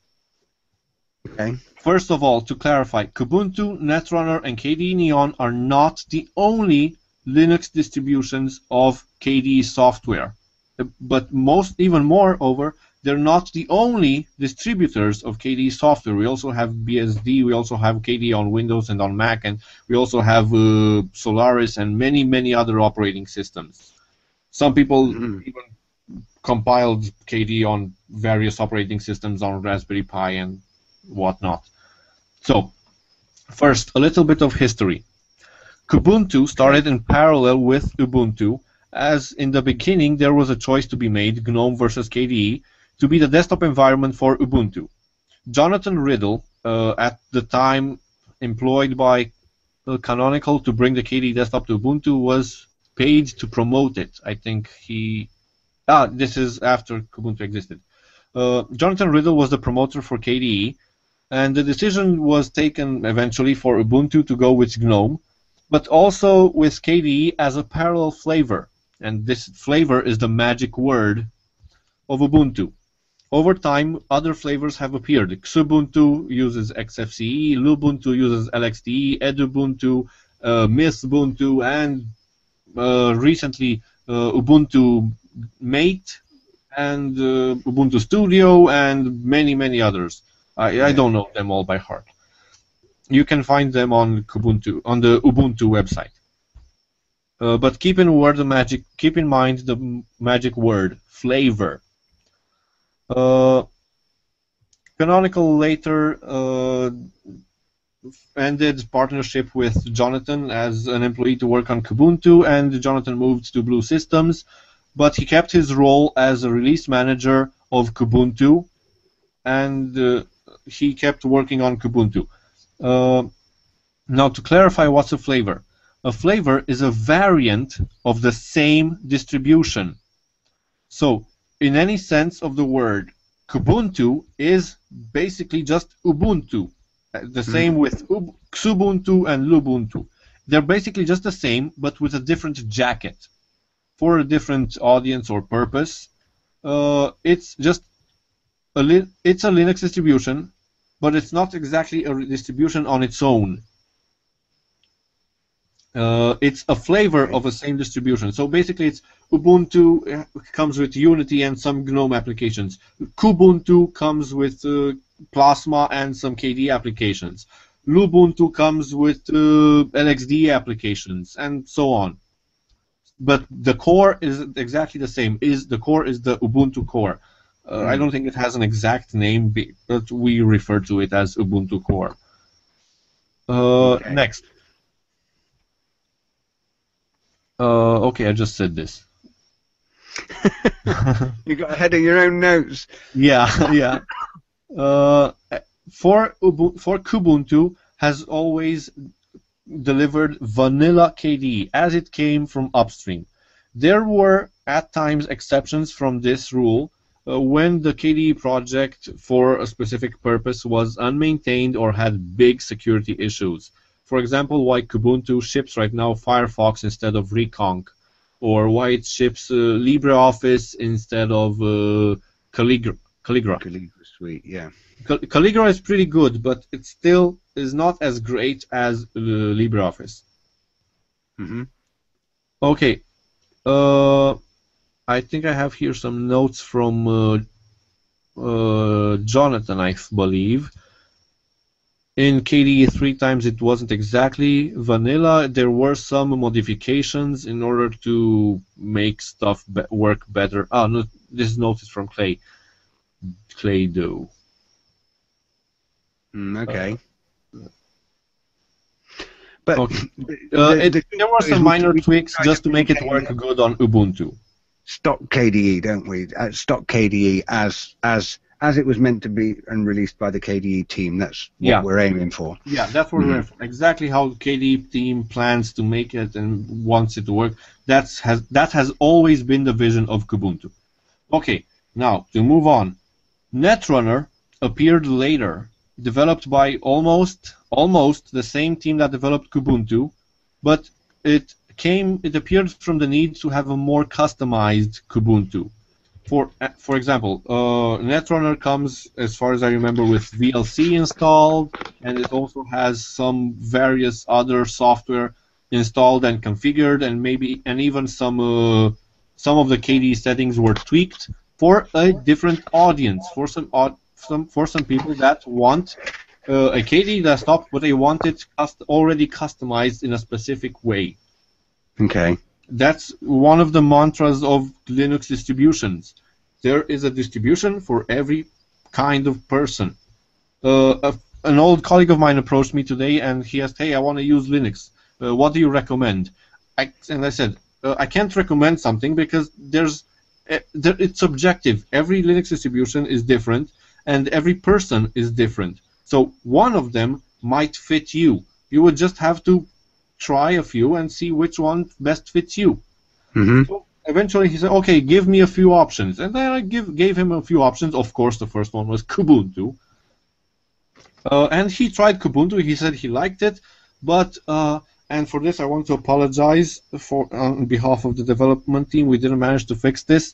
Okay. First of all, to clarify, Kubuntu, Netrunner, and KDE Neon are not the only Linux distributions of KDE software. But most, even moreover, they're not the only distributors of KDE software. We also have BSD, we also have KDE on Windows and on Mac, and we also have uh, Solaris and many, many other operating systems. Some people Mhm. even compiled KDE on various operating systems on Raspberry Pi and whatnot. So, first, a little bit of history. Kubuntu started in parallel with Ubuntu, as in the beginning there was a choice to be made, GNOME versus KDE, to be the desktop environment for Ubuntu. Jonathan Riddle, uh, at the time employed by Canonical to bring the KDE desktop to Ubuntu, was paid to promote it. I think he. Ah, this is after Ubuntu existed. Uh, Jonathan Riddle was the promoter for KDE, and the decision was taken eventually for Ubuntu to go with GNOME, but also with KDE as a parallel flavor. And this flavor is the magic word of Ubuntu. Over time, other flavors have appeared. Xubuntu uses XFCE, Lubuntu uses LXDE, Edubuntu, uh, and uh, recently uh, Ubuntu Mate and uh, Ubuntu Studio and many, many others. I, I don't know them all by heart. You can find them on Kubuntu on the Ubuntu website. Uh, but keep in word the magic. Keep in mind the magic word flavor. Uh, Canonical later uh, ended partnership with Jonathan as an employee to work on Kubuntu, and Jonathan moved to Blue Systems, but he kept his role as a release manager of Kubuntu, and uh, he kept working on Kubuntu. Uh, now, to clarify what's a flavor, a flavor is a variant of the same distribution. So, in any sense of the word, Kubuntu is basically just Ubuntu. Uh, The same with Ub- Xubuntu and Lubuntu. They're basically just the same, but with a different jacket for a different audience or purpose. Uh, it's just a li- it's a Linux distribution, but it's not exactly a distribution on its own. Uh, it's a flavor of the same distribution. So basically, it's Ubuntu uh, comes with Unity and some GNOME applications. Kubuntu comes with uh, Plasma and some KDE applications. Lubuntu comes with uh, LXD applications and so on. But the core is exactly the same. Is the core is the Ubuntu core. Uh, I don't think it has an exact name, but we refer to it as Ubuntu core. Uh, Okay. Next. Uh, okay, I just said this. You got ahead of your own notes. Yeah, yeah. Uh, for Ubu- for Kubuntu has always delivered vanilla KDE as it came from upstream. There were at times exceptions from this rule uh, when the KDE project for a specific purpose was unmaintained or had big security issues. For example, why Kubuntu ships right now Firefox instead of Rekonq, or why it ships uh, LibreOffice instead of uh. Calligra. Calligra Suite, yeah. Cal- Calligra is pretty good, but it still is not as great as uh, LibreOffice. hmm Okay, uh, I think I have here some notes from uh, uh, Jonathan, I believe. In KDE 3 times it wasn't exactly vanilla. There were some modifications in order to make stuff be- work better. Ah, no, this is from Clay. Clay Doe. Mm, okay. but Okay. Uh, the- it, the- there were some minor we tweaks just to make it work good on Ubuntu. stock KDE, don't we? Uh, stock KDE as as as it was meant to be and released by the KDE team. That's what Yeah. we're aiming for. Yeah, that's what we're aiming for. exactly how the KDE team plans to make it and wants it to work. That's has that has always been the vision of Kubuntu. Okay, now to move on. Netrunner appeared later, developed by almost almost the same team that developed Kubuntu, but it came it appeared from the need to have a more customized Kubuntu. For uh, for example, uh, Netrunner comes, as far as I remember, with VLC installed, and it also has some various other software installed and configured, and maybe and even some uh, some of the KDE settings were tweaked for a different audience, for some, some for some people that want uh, a KDE desktop, but they want it cust- already customized in a specific way. Okay. That's one of the mantras of Linux distributions. There is a distribution for every kind of person. Uh, a, an old colleague of mine approached me today and he asked, "Hey, I want to use Linux. Uh, what do you recommend?" I, and I said, uh, "I can't recommend something because there's uh, it's subjective. Every Linux distribution is different, and every person is different. So one of them might fit you. You would just have to try a few and see which one best fits you." hmm So eventually he said, "Okay, give me a few options," and then I give gave him a few options. Of course, the first one was Kubuntu, uh, and he tried Kubuntu. He said he liked it, but uh, and for this I want to apologize for on behalf of the development team. We didn't manage to fix this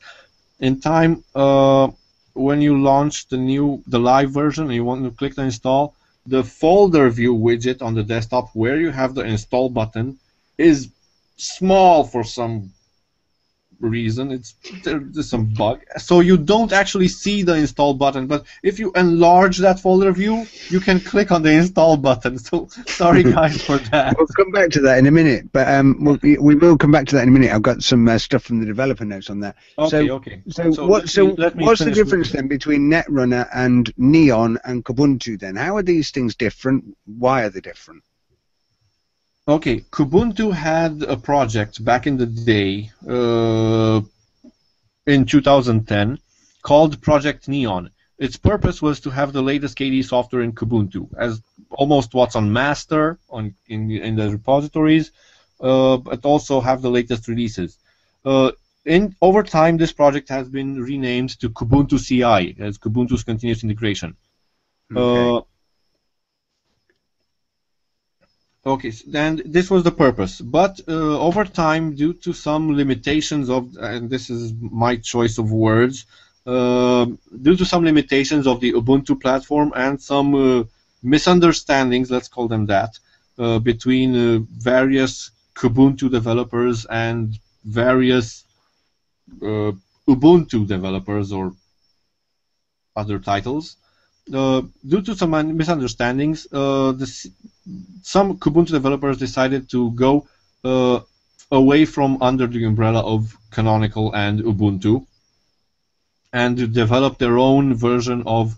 in time. Uh, when you launch the new the live version and you want to click the install, the folder view widget on the desktop where you have the install button is small for some reason. It's there, there's some bug, so you don't actually see the install button. But if you enlarge that folder view, you can click on the install button. So sorry guys for that. We'll come back to that in a minute, but um, we'll, we will come back to that in a minute. I've got some uh, stuff from the developer notes on that. Okay, so, okay. So, So what? So, me what's the difference then between Netrunner and Neon and Kubuntu? Then, how are these things different? Why are they different? Okay, Kubuntu had a project back in the day, uh, in 2010, called Project Neon. Its purpose was to have the latest KDE software in Kubuntu, as almost what's on master on in, in the repositories, uh, but also have the latest releases. Uh, in over time, this project has been renamed to Kubuntu CI, as Kubuntu's continuous integration. Okay. Uh, okay, then this was the purpose. But uh, over time, due to some limitations of, and this is my choice of words, uh, due to some limitations of the Ubuntu platform and some uh, misunderstandings, let's call them that, uh, between uh, various Kubuntu developers and various uh, Ubuntu developers or other titles. Due to some misunderstandings, the, some Kubuntu developers decided to go uh, away from under the umbrella of Canonical and Ubuntu and develop their own version of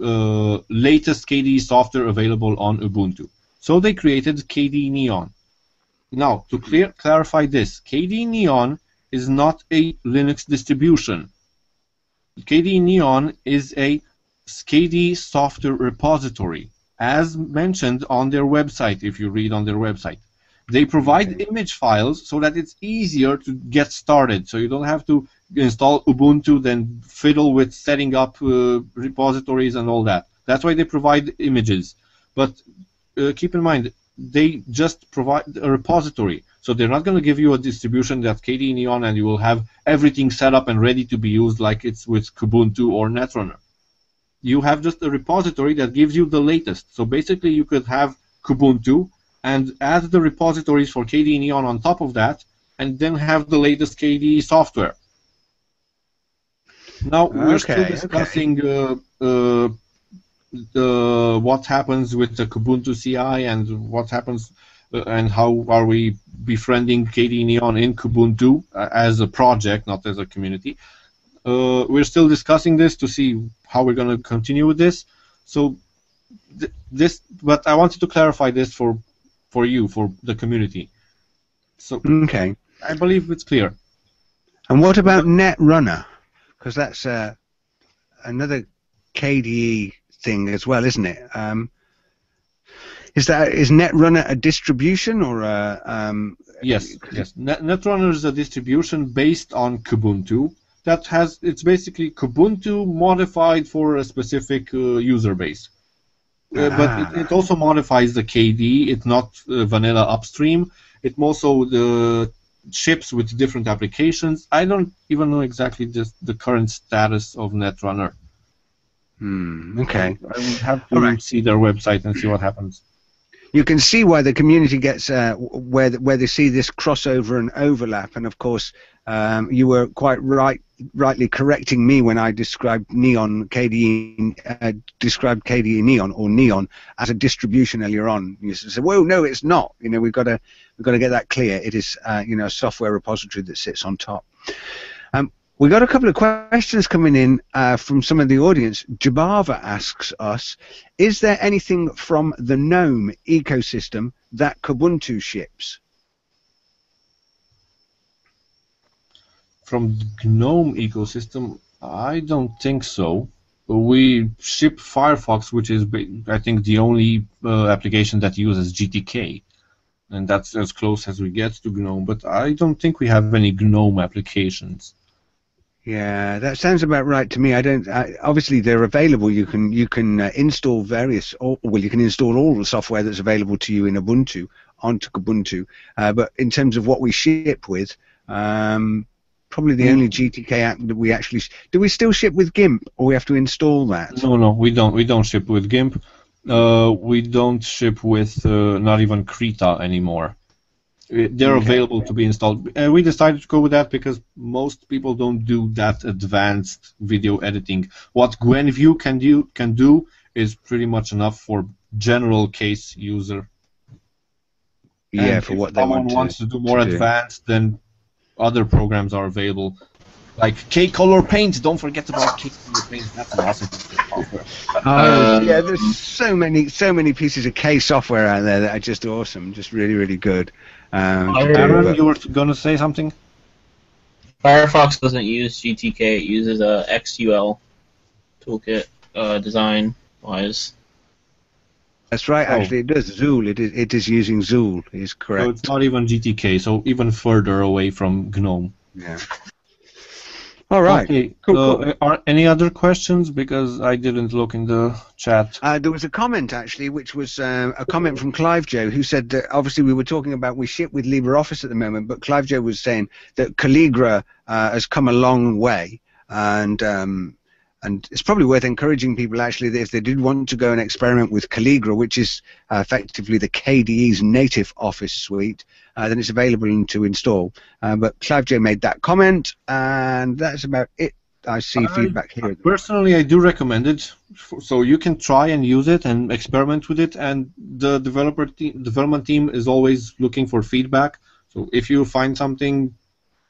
uh, latest KDE software available on Ubuntu. So they created KDE Neon. Now, to clear, clarify this, KDE Neon is not a Linux distribution. KDE Neon is a KDE software repository, as mentioned on their website, if you read on their website. They provide image files so that it's easier to get started, so you don't have to install Ubuntu, then fiddle with setting up uh, repositories and all that. That's why they provide images. But uh, keep in mind, they just provide a repository. So they're not going to give you a distribution that's KDE Neon and you will have everything set up and ready to be used like it's with Kubuntu or Netrunner. You have just a repository that gives you the latest. So basically, you could have Kubuntu and add the repositories for KDE Neon on top of that, and then have the latest KDE software. Now we're still Okay, discussing uh, uh, the, what happens with the Kubuntu CI and what happens uh, and how are we befriending KDE Neon in Kubuntu uh, as a project, not as a community. Uh, we're still discussing this to see how we're going to continue with this. So th- this, but I wanted to clarify this for for you, for the community. So Okay. I believe it's clear. And what about Netrunner? Because that's uh, another KDE thing as well, isn't it? Um, is that is Netrunner a distribution or a? Um, Yes, yes. Net- Netrunner is a distribution based on Kubuntu that has it's basically Kubuntu modified for a specific uh, user base. Uh, but Ah. it, it also modifies the KD. It's not uh, vanilla upstream. It also the ships with different applications. I don't even know exactly just the current status of Netrunner. Hmm, okay. I would have to right. see their website and see what happens. You can see why the community gets uh, where where they see this crossover and overlap, and of course, Um, you were quite right, rightly correcting me when I described Neon KDE, uh, described KDE Neon or Neon as a distribution earlier on. You said, "Well, no, it's not." You know, we've got to we've got to get that clear. It is, uh, you know, a software repository that sits on top. Um, we got a couple of questions coming in uh, from some of the audience. Jabava asks us, is there anything from the GNOME ecosystem that Kubuntu ships? From GNOME ecosystem, I don't think so. We ship Firefox, which is, I think, the only uh, application that uses GTK and that's as close as we get to GNOME. But I don't think we have any GNOME applications. Yeah, that sounds about right to me. I don't. I, obviously, they're available. You can you can uh, install various, or, well, you can install all the software that's available to you in Ubuntu onto Ubuntu. Uh, but in terms of what we ship with, um, probably the mm. only GTK app that we actually do. We still ship with GIMP, or we have to install that? No, no, we don't. We don't ship with GIMP. Uh, we don't ship with uh, not even Krita anymore. Uh, they're okay. available to be installed. Uh, we decided to go with that because most people don't do that advanced video editing. What Gwenview can do can do is pretty much enough for general case user. Yeah, and for what they want to, wants to do more to advanced, do. then other programs are available like KolourPaint. Don't forget about KolourPaint. That's an awesome software. Oh um, yeah, there's so many so many pieces of K software out there that are just awesome, just really really good. Um, Aaron, you were going to say something. Firefox doesn't use GTK. It uses a XUL toolkit uh, design wise. That's right. Oh. Actually, it does. XUL. It is. It is using XUL. Is correct. So it's not even GTK. So even further away from GNOME. Yeah. All right. Okay. Cool, so, cool. Uh, are any other questions? Because I didn't look in the chat. Uh, there was a comment actually, which was uh, a comment from Clive Joe, who said that obviously we were talking about we ship with LibreOffice at the moment, but Clive Joe was saying that Calligra uh, has come a long way, and um, and it's probably worth encouraging people actually that if they did want to go and experiment with Calligra, which is uh, effectively the KDE's native Office suite, uh, then it's available to install. Uh, but Clive J made that comment, and that's about it. I see feedback here. Personally, I do recommend it, so you can try and use it and experiment with it. And the developer team, development team is always looking for feedback. So if you find something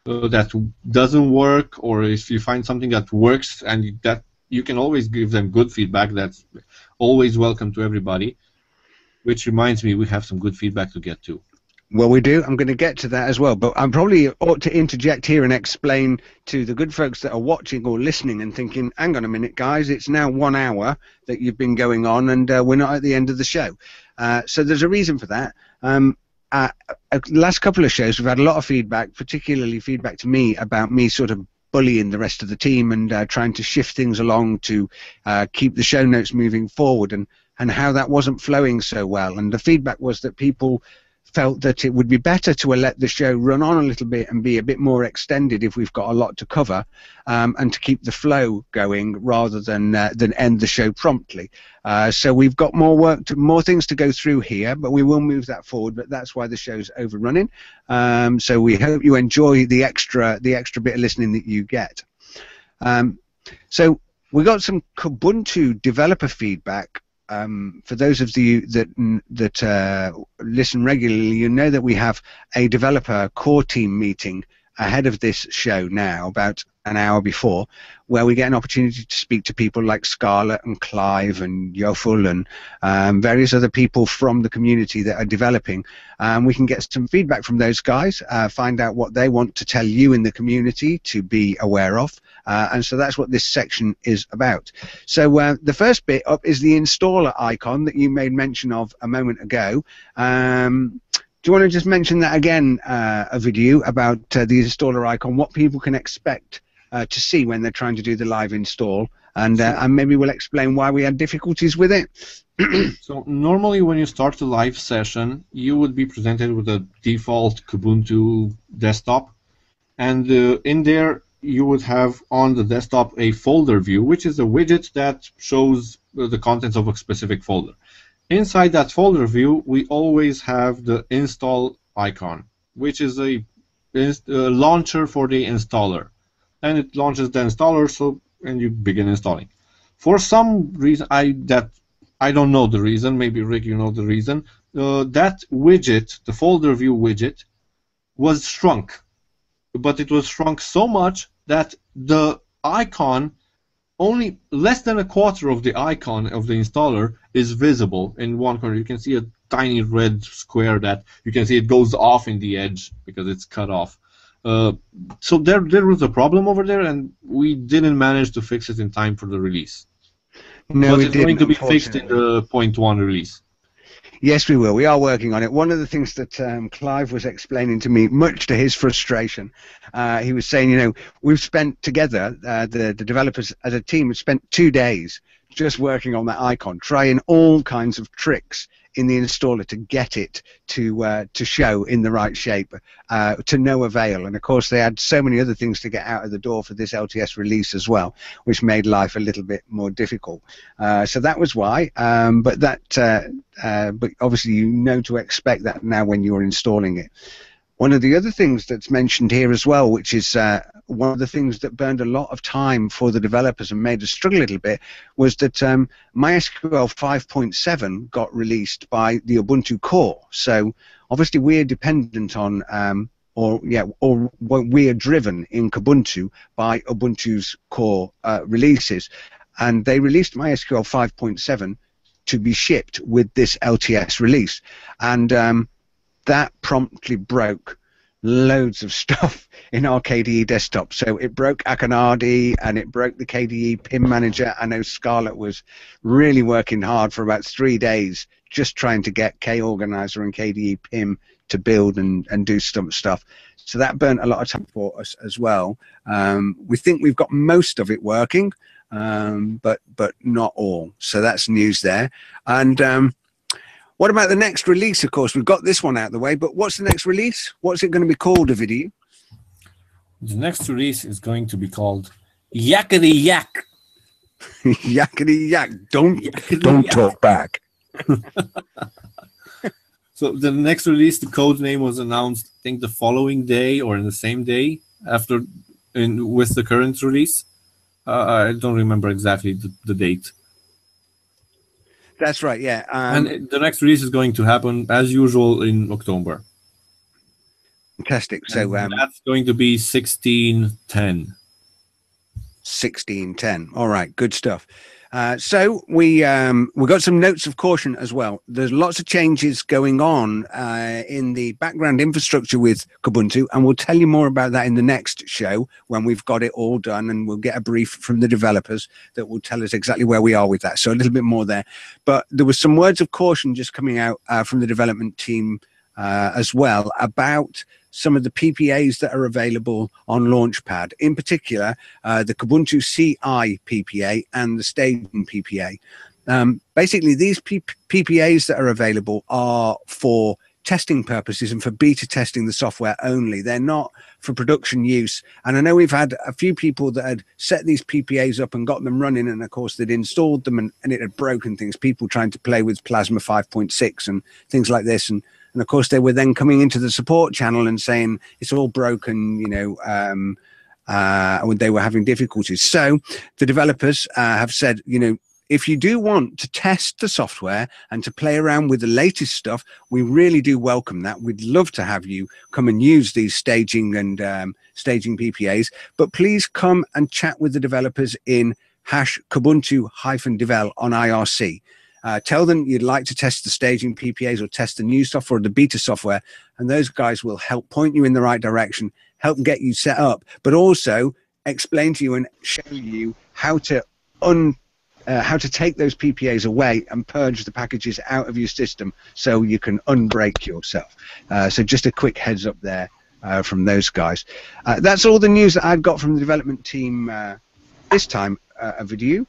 that doesn't work, or if you find something that works, and that you can always give them good feedback. That's always welcome to everybody. Which reminds me, we have some good feedback to get to. Well, we do. I'm going to get to that as well. But I'm probably ought to interject here and explain to the good folks that are watching or listening and thinking, hang on a minute, guys, it's now one hour that you've been going on and uh, we're not at the end of the show. Uh, so there's a reason for that. Um, uh, last couple of shows, we've had a lot of feedback, particularly feedback to me about me sort of bullying the rest of the team and uh, trying to shift things along to uh, keep the show notes moving forward and, and how that wasn't flowing so well. And the feedback was that people felt that it would be better to let the show run on a little bit and be a bit more extended if we've got a lot to cover, um, and to keep the flow going rather than uh, than end the show promptly. Uh, so we've got more work, to, more things to go through here, but we will move that forward. But that's why the show's overrunning. Um, so we hope you enjoy the extra the extra bit of listening that you get. Um, so we got some Kubuntu developer feedback um, for those of you that that uh, listen regularly, you know that we have a developer core team meeting ahead of this show now, about an hour before, where we get an opportunity to speak to people like Scarlett and Clive and Yofel and um, various other people from the community that are developing. Um, we can get some feedback from those guys, uh, find out what they want to tell you in the community to be aware of. Uh, and so that's what this section is about. So uh, the first bit up is the installer icon that you made mention of a moment ago. Um, do you want to just mention that again, uh, a video about uh, the installer icon, what people can expect uh, to see when they're trying to do the live install, and, uh, and maybe we'll explain why we had difficulties with it. so normally when you start the live session, you would be presented with a default Kubuntu desktop, and uh, in there you would have on the desktop a folder view, which is a widget that shows the contents of a specific folder. Inside that folder view, we always have the install icon, which is a is, uh, launcher for the installer, and it launches the installer. So and you begin installing. For some reason, I that I don't know the reason. Maybe Rick, you know the reason. Uh, that widget, the folder view widget, was shrunk, but it was shrunk so much that the icon only less than a quarter of the icon of the installer is visible in one corner. You can see a tiny red square that you can see it goes off in the edge because it's cut off. Uh, so there, there was a problem over there, and we didn't manage to fix it in time for the release. No, but it's going to be fixed in the point one release. Yes, we will. We are working on it. One of the things that um, Clive was explaining to me, much to his frustration, uh, he was saying, you know, we've spent together, uh, the, the developers as a team have spent two days just working on that icon, trying all kinds of tricks in the installer to get it to uh, to show in the right shape, uh, to no avail. And of course, they had so many other things to get out of the door for this LTS release as well, which made life a little bit more difficult. Uh, so that was why. Um, but that, uh, uh, but obviously, you know to expect that now when you're installing it. One of the other things that's mentioned here as well, which is uh, one of the things that burned a lot of time for the developers and made us struggle a little bit, was that um, MySQL 5.7 got released by the Ubuntu core. So obviously we're dependent on, um, or yeah, or we are driven in Kubuntu by Ubuntu's core uh, releases, and they released MySQL 5.7 to be shipped with this LTS release, and um, that promptly broke loads of stuff in our KDE desktop. So it broke Akonadi and it broke the KDE PIM manager. I know Scarlett was really working hard for about three days just trying to get KOrganizer and KDE PIM to build and, and do some stuff. So that burnt a lot of time for us as well. Um, we think we've got most of it working, um, but but not all. So that's news there. And um, what about the next release? Of course, we've got this one out of the way, but what's the next release? What's it going to be called, Ovidiu? The next release is going to be called Yakety Yak. Yakety yak. Don't Yakety don't yak. talk back. So the next release, the code name was announced, I think, the following day or in the same day after, in with the current release. Uh, I don't remember exactly the, the date. That's right. Yeah. Um, and the next release is going to happen as usual in October. fantastic. So um, that's going to be 1610. sixteen ten. All right. Good stuff. Uh, so we um, we got some notes of caution as well. There's lots of changes going on uh, in the background infrastructure with Kubuntu, and we'll tell you more about that in the next show when we've got it all done, and we'll get a brief from the developers that will tell us exactly where we are with that. So a little bit more there. But there was some words of caution just coming out uh, from the development team uh, as well about some of the PPAs that are available on Launchpad, in particular uh, the Kubuntu CI PPA and the Staging PPA. Um, basically, these P- PPAs that are available are for testing purposes and for beta testing the software only. They're not for production use. And I know we've had a few people that had set these PPAs up and got them running, and of course they'd installed them and, and it had broken things. People trying to play with Plasma 5.6 and things like this, and and of course they were then coming into the support channel and saying it's all broken, you know. Um, uh, they were having difficulties. So the developers uh, have said, you know, if you do want to test the software and to play around with the latest stuff, we really do welcome that. We'd love to have you come and use these staging and um, staging PPAs, but please come and chat with the developers in hash Kubuntu hyphen devel on IRC. Uh, tell them you'd like to test the staging PPAs or test the new software or the beta software, and those guys will help point you in the right direction, help get you set up, but also explain to you and show you how to un uh, how to take those PPAs away and purge the packages out of your system so you can unbreak yourself. Uh, so just a quick heads up there uh, from those guys. Uh, that's all the news that I've got from the development team uh, this time uh, Ovidiu.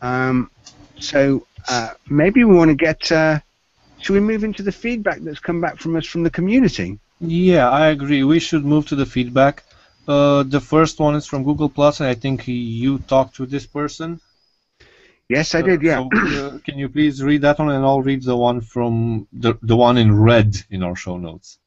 Um, so uh, maybe we want to get. Uh, should we move into the feedback that's come back from us from the community? Yeah, I agree. We should move to the feedback. Uh, the first one is from Google Plus, and I think you talked to this person. Yes, I did. Yeah. So, uh, can you please read that one, and I'll read the one from the the one in red in our show notes.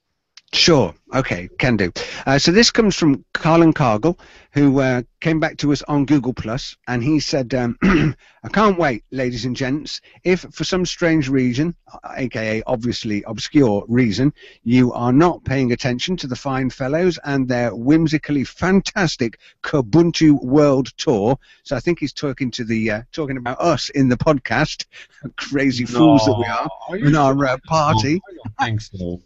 Sure. Okay, can do. Uh, so this comes from Carlin Cargill, who uh, came back to us on Google Plus, and he said, um, "I can't wait, ladies and gents. If for some strange reason, aka obviously obscure reason, you are not paying attention to the fine fellows and their whimsically fantastic Kubuntu World Tour, so I think he's talking to the uh, talking about us in the podcast, crazy fools that we are, you in our uh, party." I don't think so.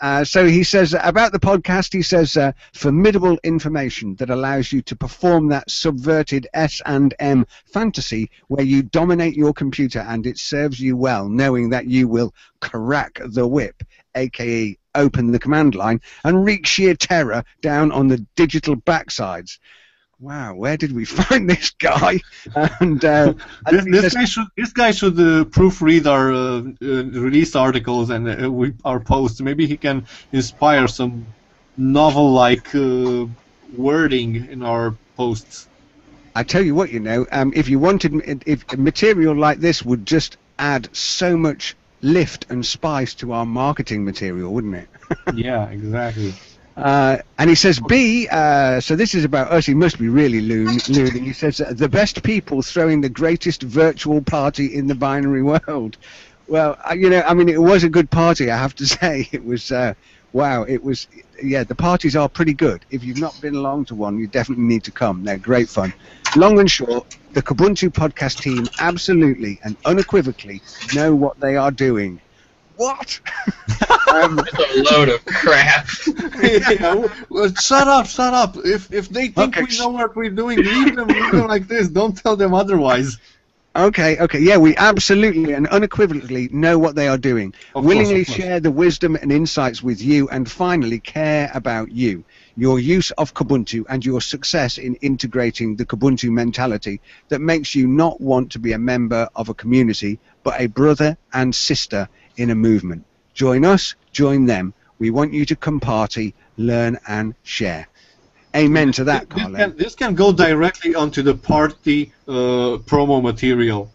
Uh, so he says about the podcast, he says uh, formidable information that allows you to perform that subverted S and M fantasy where you dominate your computer and it serves you well, knowing that you will crack the whip, aka open the command line and wreak sheer terror down on the digital backsides. Wow, where did we find this guy? And uh, This, this guy should this guy should uh, proofread our uh, uh, release articles and uh, we, our posts. Maybe he can inspire some novel-like uh, wording in our posts. I tell you what, you know, um, if you wanted, if material like this would just add so much lift and spice to our marketing material, wouldn't it? yeah, exactly. Uh, and he says, B, uh, so this is about us, he must be really loon. He says, uh, the best people throwing the greatest virtual party in the binary world. Well, uh, you know, I mean, it was a good party, I have to say. It was, uh, wow, it was, yeah, the parties are pretty good. If you've not been along to one, you definitely need to come. They're great fun. Long and short, the Kubuntu podcast team absolutely and unequivocally know what they are doing. What? um, It's a load of crap. yeah, well, shut up, shut up. If if they think Okay, we know what we're doing, leave them, leave them like this. Don't tell them otherwise. Okay, okay, yeah, we absolutely and unequivocally know what they are doing. Of Willingly of course. share the wisdom and insights with you, and finally care about you, your use of Kubuntu, and your success in integrating the Kubuntu mentality that makes you not want to be a member of a community, but a brother and sister in a movement. Join us, join them. We want you to come party, learn, and share. Amen to that, This can, this can go directly onto the party uh, promo material.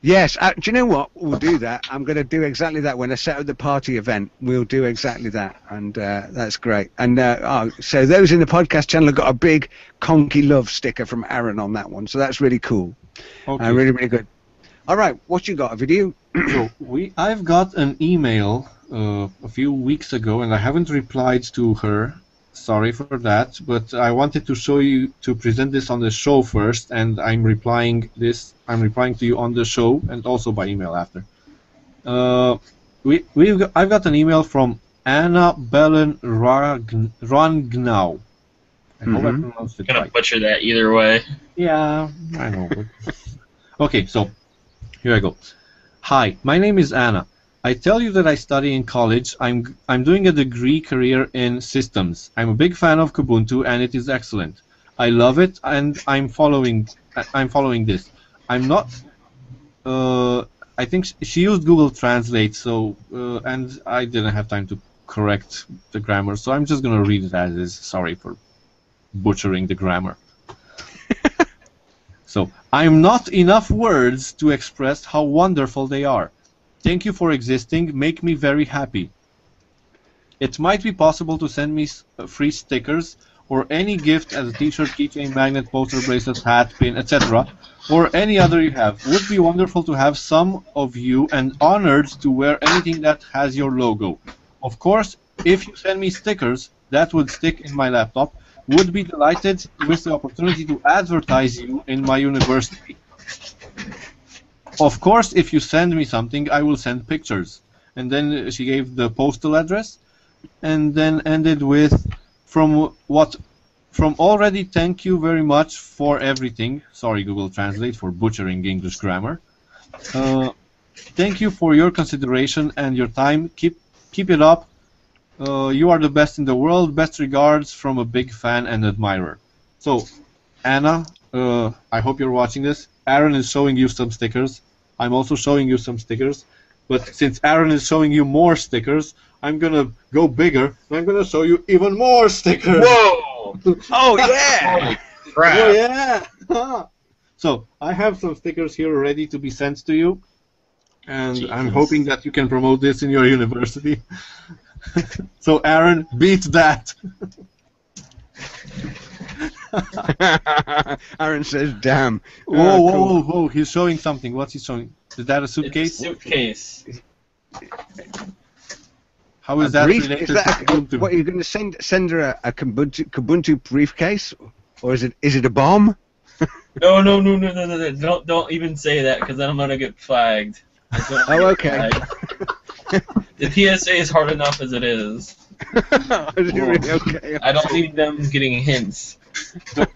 Yes, uh, do you know what? We'll do that. I'm going to do exactly that when I set up the party event. We'll do exactly that, and uh, that's great. And uh, oh, so those in the podcast channel have got a big "Konqi Love" sticker from Aaron on that one, so that's really cool. Okay. Uh, really, really good. All right, what you got? Ovidiu? So we I've got an email uh, a few weeks ago, and I haven't replied to her. Sorry for that, but I wanted to show you to present this on the show first, and I'm replying this. I'm replying to you on the show and also by email after. Uh, we we've got, I've got an email from Anna Belen Ragn- Rangnau. I hope I Mhm. pronounced it gonna right. butcher that either way. Yeah, I know. okay, so here I go. Hi, my name is Anna. I tell you that I study in college. I'm I'm doing a degree career in systems. I'm a big fan of Kubuntu and it is excellent. I love it and I'm following I'm following this. I'm not uh, I think she used Google Translate so uh, and I didn't have time to correct the grammar, so I'm just going to read it as is. Sorry for butchering the grammar. So, I'm not enough words to express how wonderful they are. Thank you for existing, make me very happy. It might be possible to send me uh, free stickers or any gift as a t-shirt, keychain, magnet, poster, bracelet, hat, pin, etc. or any other you have. Would be wonderful to have some of you and honored to wear anything that has your logo. Of course, if you send me stickers, that would stick in my laptop. Would be delighted with the opportunity to advertise you in my university. Of course, if you send me something, I will send pictures. And then she gave the postal address, and then ended with, from what, from already. Thank you very much for everything. Sorry, Google Translate for butchering English grammar. Uh, thank you for your consideration and your time. Keep keep it up. Uh, you are the best in the world. Best regards from a big fan and admirer. So, Anna, uh, I hope you're watching this. Aaron is showing you some stickers. I'm also showing you some stickers. But since Aaron is showing you more stickers, I'm gonna go bigger. and I'm gonna show you even more stickers. Whoa! Oh yeah! Oh crap! yeah! so I have some stickers here ready to be sent to you, and I'm hoping that you can promote this in your university. so Aaron, beat that. Aaron says, "Damn." Whoa, Oh, whoa, cool. whoa, whoa! He's showing something. What's he showing? Is that a It's a suitcase? suitcase. How is A that brief- related is that to Ubuntu? what are you going to send send her a, a Kubuntu, Kubuntu briefcase, or is it is it a bomb? No, no, no, no, no, no, no. Don't, don't even say that because then I'm gonna get flagged. I don't wanna Oh, okay. flagged. the PSA is hard enough as it is. is it really okay? I don't need them getting hints.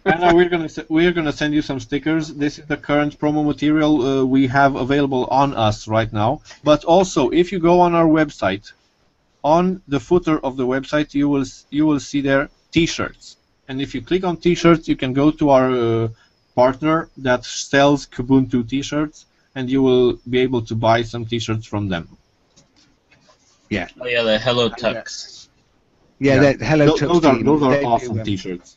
Anna, we're gonna we're gonna send you some stickers. This is the current promo material uh, we have available on us right now. But also, if you go on our website, on the footer of the website, you will you will see there T-shirts. And if you click on T-shirts, you can go to our uh, partner that sells Kubuntu T-shirts, and you will be able to buy some T-shirts from them. Oh yeah, the Hello Tux. Yeah, Yeah. that Hello Tho- Tux those are those are they do, awesome um, T-shirts.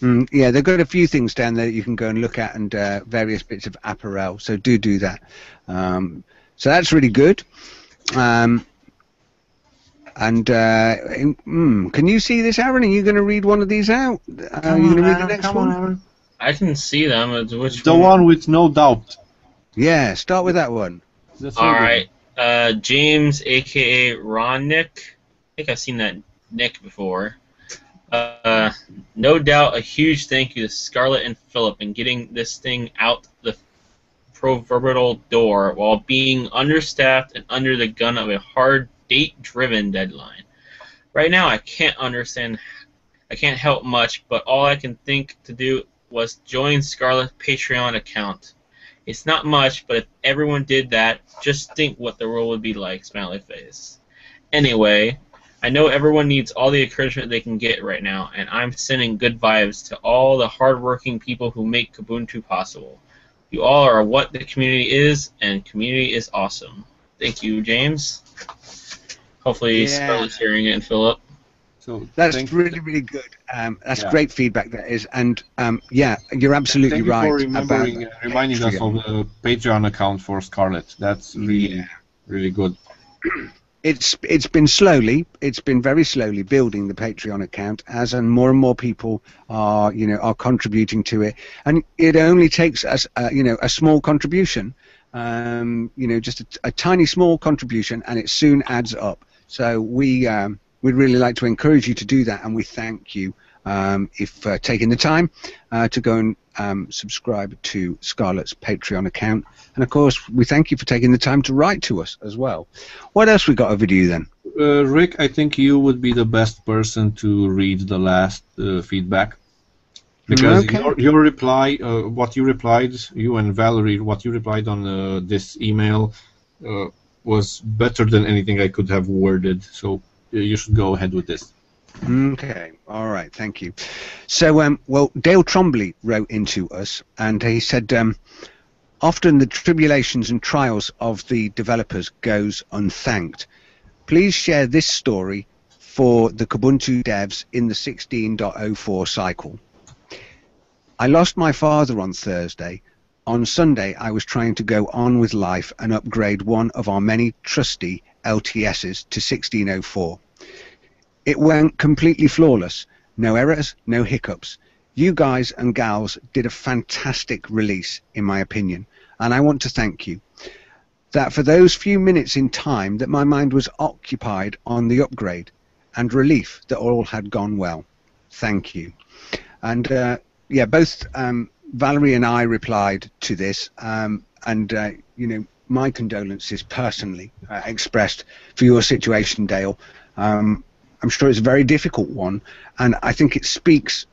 Mm, yeah, they've got a few things down there that you can go and look at, and uh, various bits of apparel. So do do that. Um, so that's really good. Um, and uh, in- mm, can you see this, Aaron? Are you going to read one of these out? Uh, are you going to read the next one? I can see them. It's which The one with no doubt. Yeah, start with that one. That's All really good. Uh, James, aka Ron Nick. I think I've seen that Nick before. Uh, no doubt, a huge thank you to Scarlett and Philip in getting this thing out the proverbial door while being understaffed and under the gun of a hard date-driven deadline. Right now, I can't understand. I can't help much, but all I can think to do was join Scarlett's Patreon account. It's not much, but if everyone did that, just think what the world would be like, smiley face. Anyway, I know everyone needs all the encouragement they can get right now, and I'm sending good vibes to all the hardworking people who make Kubuntu possible. You all are what the community is, and community is awesome. Thank you, James. Hopefully, Yeah. Scarlett's hearing it and Philip. So That's really really good. Um, that's Yeah. great feedback. That is, and um, yeah, you're absolutely Thank you right for remembering, about uh, reminding us of the Patreon account for Scarlett. That's really, Yeah. really good. it's it's been slowly it's been very slowly building the patreon account as and more and more people are you know are contributing to it and it only takes us uh, you know a small contribution um, you know just a, a tiny small contribution and it soon adds up so we um, we'd really like to encourage you to do that and we thank you um, if uh, taking the time uh, to go and um, subscribe to Scarlett's Patreon account. And of course, we thank you for taking the time to write to us as well. What else we got over to you then? Uh, Rick, I think you would be the best person to read the last uh, feedback. Because Okay. your, your reply, uh, what you replied, you and Valorie, what you replied on uh, this email uh, was better than anything I could have worded. So you should go ahead with this. Okay, all right, thank you. So, um, well, Dale Trombley wrote into us, and he said, um, often the tribulations and trials of the developers goes unthanked. Please share this story for the Kubuntu devs in the 16.04 cycle. I lost my father on Thursday. On Sunday, I was trying to go on with life and upgrade one of our many trusty LTSs to 1604. It went completely flawless. No errors, no hiccups. You guys and gals did a fantastic release, in my opinion, and I want to thank you. That for those few minutes in time that my mind was occupied on the upgrade and relief that all had gone well. Thank you. And uh, yeah, both um, Valorie and I replied to this, um, and uh, you know, my condolences personally uh, expressed for your situation, Dale. Um, I'm sure it's a very difficult one, and I think it speaks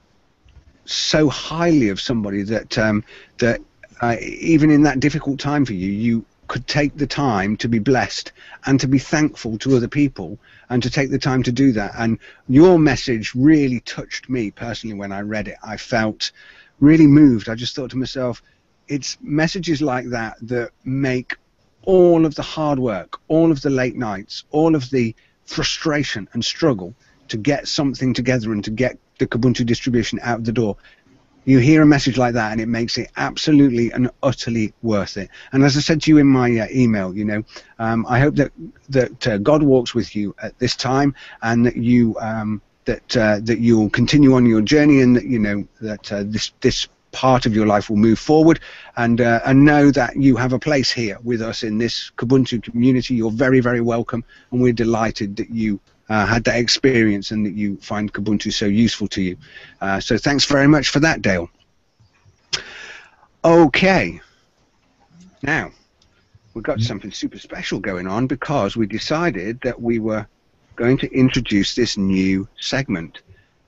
so highly of somebody that um, that uh, even in that difficult time for you, you could take the time to be blessed and to be thankful to other people and to take the time to do that. And your message really touched me personally when I read it. I felt really moved. I just thought to myself, it's messages like that that make all of the hard work, all of the late nights, all of the frustration and struggle to get something together and to get the Kubuntu distribution out of the door you hear a message like that and it makes it absolutely and utterly worth it. And as I said to you in my uh, email, you know, um, I hope that that uh, God walks with you at this time and that you um, that uh, that you'll continue on your journey and that you know that uh, this this part of your life will move forward and uh, and know that you have a place here with us in this Kubuntu community. You're very very welcome, and we're delighted that you uh, had that experience and that you find Kubuntu so useful to you. Uh, so thanks very much for that, Dale. Okay, now we've got something super special going on because we decided that we were going to introduce this new segment.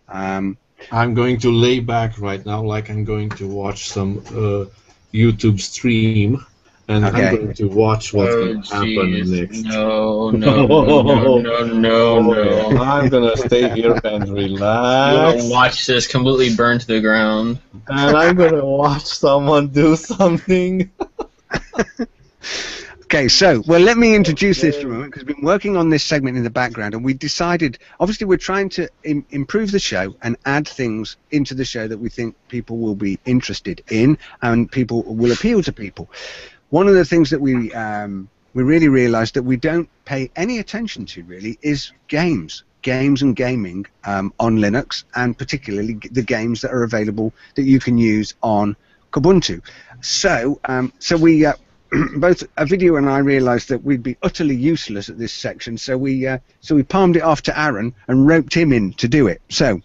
Um, I'm going to lay back right now, like I'm going to watch some uh, YouTube stream, and Okay. I'm going to watch what's oh, going to happen jeez. next. No, no, no, no, no, no, no. I'm gonna stay here and relax, watch this completely burn to the ground. and I'm gonna watch someone do something. Okay, so well, let me introduce this for a moment because we've been working on this segment in the background, and we decided. Obviously, we're trying to Im- improve the show and add things into the show that we think people will be interested in and people will appeal to people. One of the things that we um, we really realised that we don't pay any attention to really is games, games and gaming um, on Linux, and particularly the games that are available that you can use on Kubuntu. So, um, so we uh, both Ovidiu and I realised that we'd be utterly useless at this section, so we uh, so we palmed it off to Aaron and roped him in to do it. So,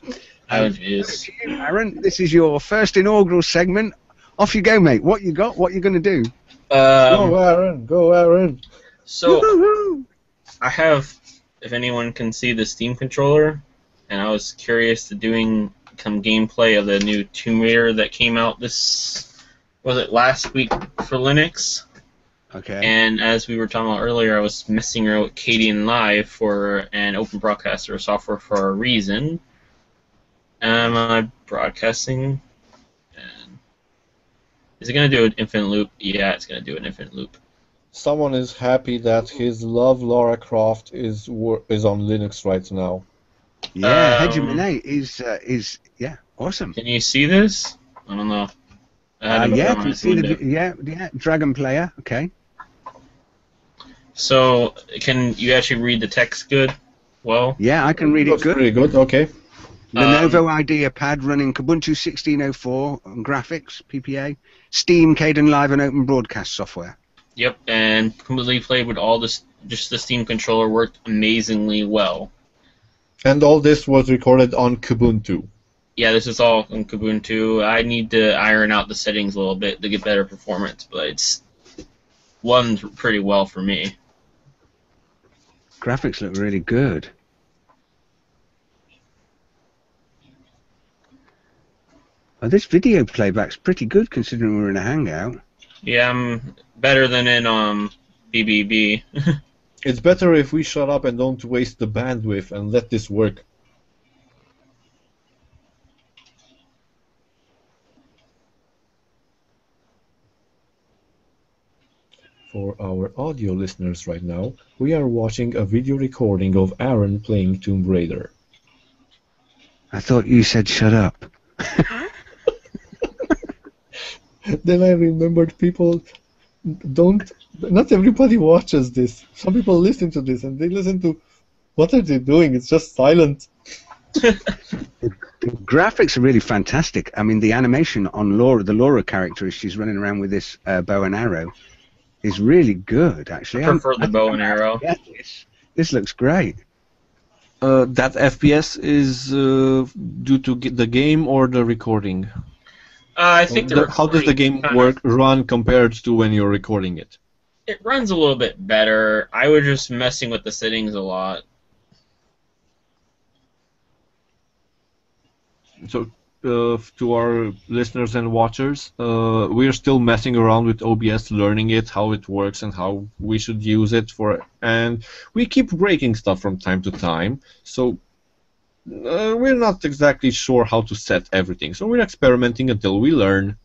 Oh, jeez. Aaron, this is your first inaugural segment. Off you go, mate. What you got? What you going to do? Um, go, Aaron! Go, Aaron! so Woo-hoo-hoo. I have, if anyone can see the Steam controller, and I was curious to doing some gameplay of the new Tomb Raider that came out this was it last week for Linux. Okay. And as we were talking about earlier, I was messing around with Kdenlive for an open broadcaster software for a reason. Am I broadcasting? And is it going to do an infinite loop? Yeah, it's going to do an infinite loop. Someone is happy that his love Lara Croft is is on Linux right now. yeah, um, Hegemony is uh, is yeah awesome. Can you see this? I don't know. I Uh, yeah, can you see the yeah yeah Dragon Player. Okay. So, can you actually read the text good? Well, Yeah, I can read it Looks good. pretty good. Okay. Lenovo um, IdeaPad running Kubuntu 16.04 on graphics, PPA, Steam, Kdenlive, and Open Broadcast software. yep, and completely played with all this. Just the Steam controller worked amazingly well. And all this was recorded on Kubuntu. Yeah, this is all on Kubuntu. I need to iron out the settings a little bit to get better performance, but it's runs pretty well for me. Graphics look really good. Oh, this video playback's pretty good considering we're in a hangout. Yeah, I'm better than in um BBB. It's better if we shut up and don't waste the bandwidth and let this work. For our audio listeners right now, we are watching a video recording of Aaron playing Tomb Raider. I thought you said shut up. Then I remembered people don't. Not everybody watches this. Some people listen to this and they listen to. What are they doing? It's just silent. The graphics are really fantastic. I mean, the animation on Lara, the Lara character, as she's running around with this uh, bow and arrow, is really good. Actually, I prefer the bow and arrow. Yeah, this, this looks great. Uh, that FPS is uh, due to the game or the recording? Uh, I think the The- how does the game kinda- work run compared to when you're recording it? It runs a little bit better. I was just messing with the settings a lot. So, uh, to our listeners and watchers, uh, we are still messing around with OBS, learning it, how it works, and how we should use it for. And we keep breaking stuff from time to time. So, uh, we're not exactly sure how to set everything. So we're experimenting until we learn.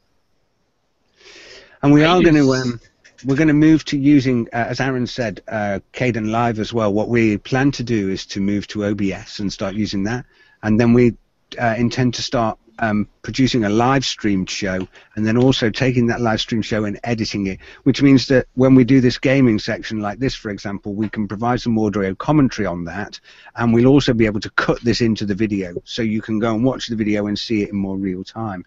And we are going to um, we're going to move to using, uh, as Aaron said, uh, Kdenlive as well. What we plan to do is to move to OBS and start using that, and then we uh, intend to start um, producing a live streamed show and then also taking that live stream show and editing it, which means that when we do this gaming section like this, for example, we can provide some audio commentary on that, and we'll also be able to cut this into the video so you can go and watch the video and see it in more real time.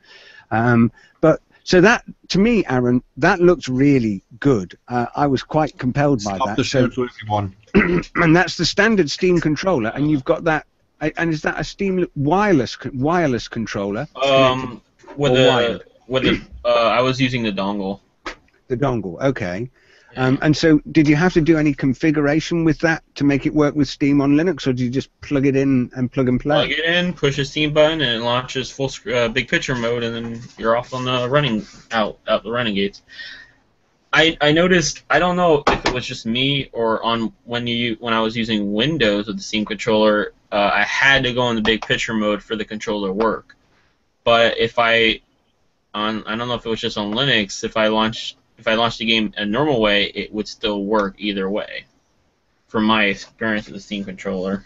Um, but so that, to me, Aaron, that looked really good. Uh, I was quite compelled by Stop that. the share So- to everyone. and that's the standard Steam controller, and you've got that. And is that a Steam wireless wireless controller? Um, with the wired? with the uh, I was using the dongle. The dongle, okay. Um, and so, did you have to do any configuration with that to make it work with Steam on Linux, or did you just plug it in and plug and play? Plug it in, push a Steam button, and it launches full sc- uh, big picture mode, and then you're off on the running out out the running gates. I, I noticed I don't know if it was just me or on when you when I was using Windows with the Steam controller uh, I had to go in the big picture mode for the controller to work. But if I on I don't know if it was just on Linux if I launched if I launched the game a normal way it would still work either way. From my experience with the Steam controller,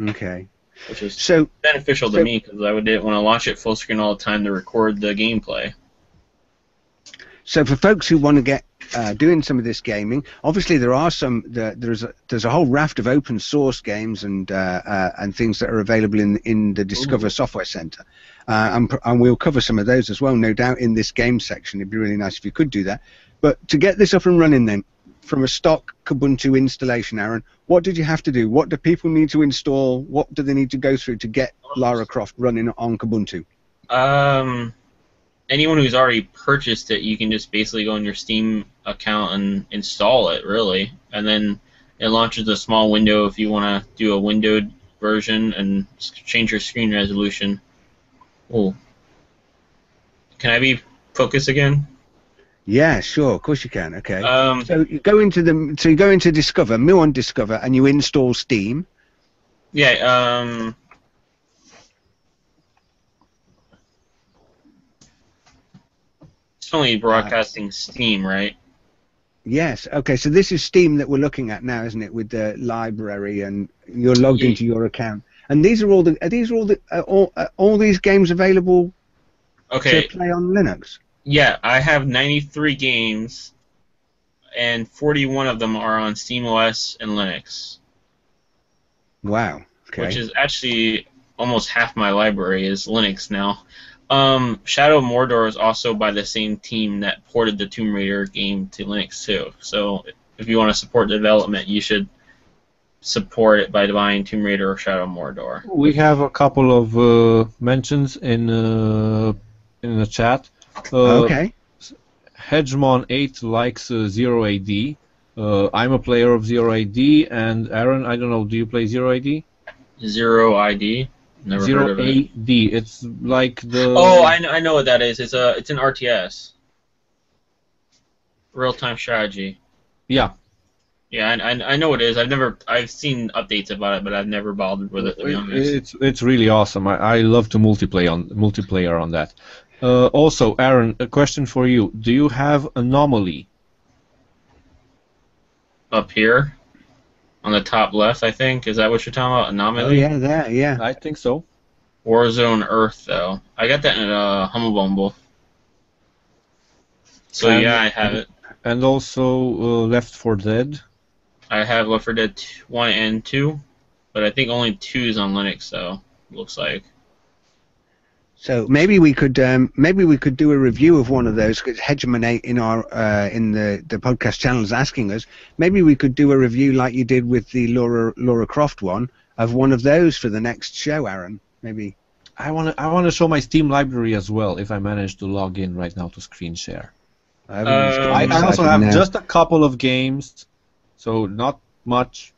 Okay. which is So, beneficial to So- me because I would didn't want to launch it full screen all the time to record the gameplay. so for folks who want to get uh, doing some of this gaming, obviously there are some. There's a, there's a whole raft of open source games and uh, uh, and things that are available in in the Discover Software Center, uh, and, and we'll cover some of those as well, no doubt, in this game section. It'd be really nice if you could do that. But to get this up and running, then from a stock Kubuntu installation, Aaron, what did you have to do? What do people need to install? What do they need to go through to get Lara Croft running on Kubuntu? Um, anyone who's already purchased it, you can just basically go on your Steam account and install it, really, and then it launches a small window if you want to do a windowed version and change your screen resolution. Oh, can I be focused again? Yeah, sure, of course you can. Okay. Um, So you go into the so you go into Discover, Muon Discover, and you install Steam. yeah. Um. It's only broadcasting Steam, right? Yes. Okay. So this is Steam that we're looking at now, isn't it? With the library, and you're logged Ye- into your account. And these are all the are these are all the uh, all, uh, all these games available Okay. to play on Linux? Yeah, I have 93 games, and 41 of them are on SteamOS and Linux, Wow. Okay. which is actually almost half my library is Linux now. Um, Shadow of Mordor is also by the same team that ported the Tomb Raider game to Linux too. So if you want to support development, you should support it by buying Tomb Raider or Shadow of Mordor. We have a couple of uh, mentions in uh, in the chat. Uh, okay. Hedgemon8 likes uh, Zero AD. Uh, I'm a player of Zero AD, and Aaron, I don't know, do you play Zero AD? Zero ID. Never Zero of it. It's like the. Oh, I know, I know what that is. It's a it's an RTS. Real time strategy. Yeah. Yeah, I, I, I know what it is. I've never I've seen updates about it, but I've never bothered with it to be honest. It's it's really awesome. I, I love to multiplayer on multiplayer on that. Uh, also, Aaron, a question for you. Do you have Anomaly? Up here, on the top left, I think. Is that what you're talking about? Anomaly? Oh yeah, that, Yeah. I think so. Warzone Earth though. I got that in uh, Humble Bundle. So And- yeah, I have it. And also uh, Left 4 Dead. I have Left 4 Dead one and two, but I think only two is on Linux though. Looks like. So maybe we could um, maybe we could do a review of one of those because Hegemon in our uh, in the, the podcast channel is asking us. Maybe we could do a review like you did with the Lara Lara Croft one of one of those for the next show, Aaron. Maybe. I want to I want to show my Steam library as well if I manage to log in right now to screen share. I, Um, I, I also have uh, just a couple of games, so not much.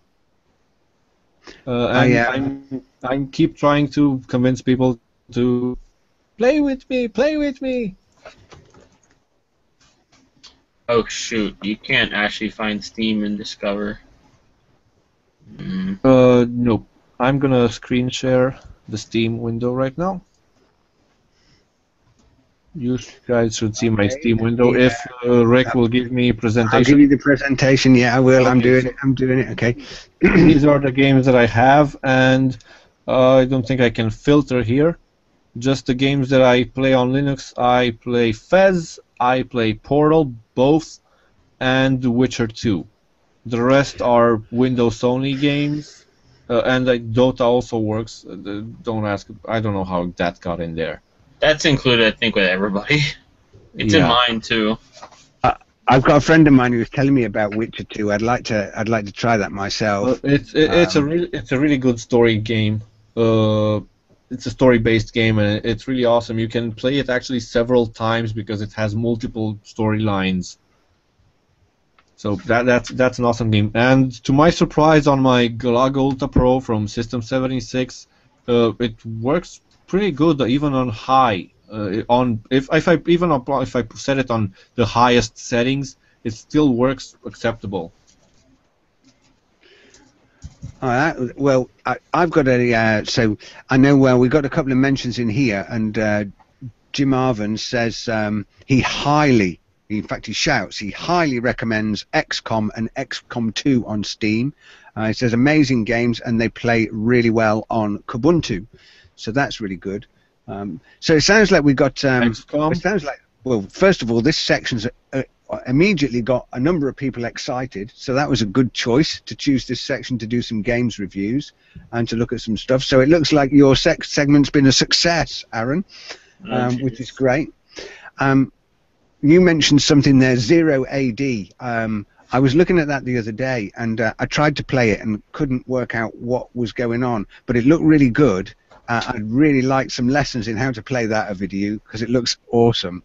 Uh, and I, uh, I'm I keep trying to convince people to play with me, play with me. Oh shoot! You can't actually find Steam and Discover. Mm. Uh, no, I'm gonna screen share the Steam window right now. You guys should see my Okay, Steam window. yeah. If uh, Rick will give me a presentation, I'll give you the presentation. Yeah, I will. I'm doing it. I'm doing it. Okay. these are the games that I have, and uh, I don't think I can filter here. Just the games that I play on Linux, I play Fez, I play Portal, both, and Witcher 2. The rest are Windows only games, uh, and like, Dota also works. Uh, don't ask, I don't know how that got in there. That's included, I think, with everybody. It's Yeah. in mine too. I've got a friend of mine who was telling me about Witcher 2. I'd like to I'd like to try that myself. Uh, it's it, it's a Um, really it's a really good story game. Uh, it's a story-based game and it's really awesome. You can play it actually several times because it has multiple storylines. So that that's that's an awesome game. And to my surprise, on my Galago Ultra Pro from System 76, uh, it works pretty good even on high. Uh, on if if I even apply, if I set it on the highest settings, it still works acceptable. All right. Well, I, I've got a. Uh, so I know. Well, we've got a couple of mentions in here, and uh, Jim Arvin says um, he highly, in fact, he shouts, he highly recommends XCOM and XCOM 2 on Steam. Uh, he says amazing games, and they play really well on Kubuntu. So that's really good. Um, so it sounds like we've got. Um, XCOM. it sounds like. Well, first of all, this section's uh, immediately got a number of people excited. So that was a good choice to choose this section to do some games reviews and to look at some stuff. So it looks like your sec- segment's been a success, Aaron, Oh, um, jeez. which is great. Um, you mentioned something there, zero AD. Um, I was looking at that the other day, and uh, I tried to play it and couldn't work out what was going on. But it looked really good. Uh, I'd really like some lessons in how to play that over to you because it looks awesome.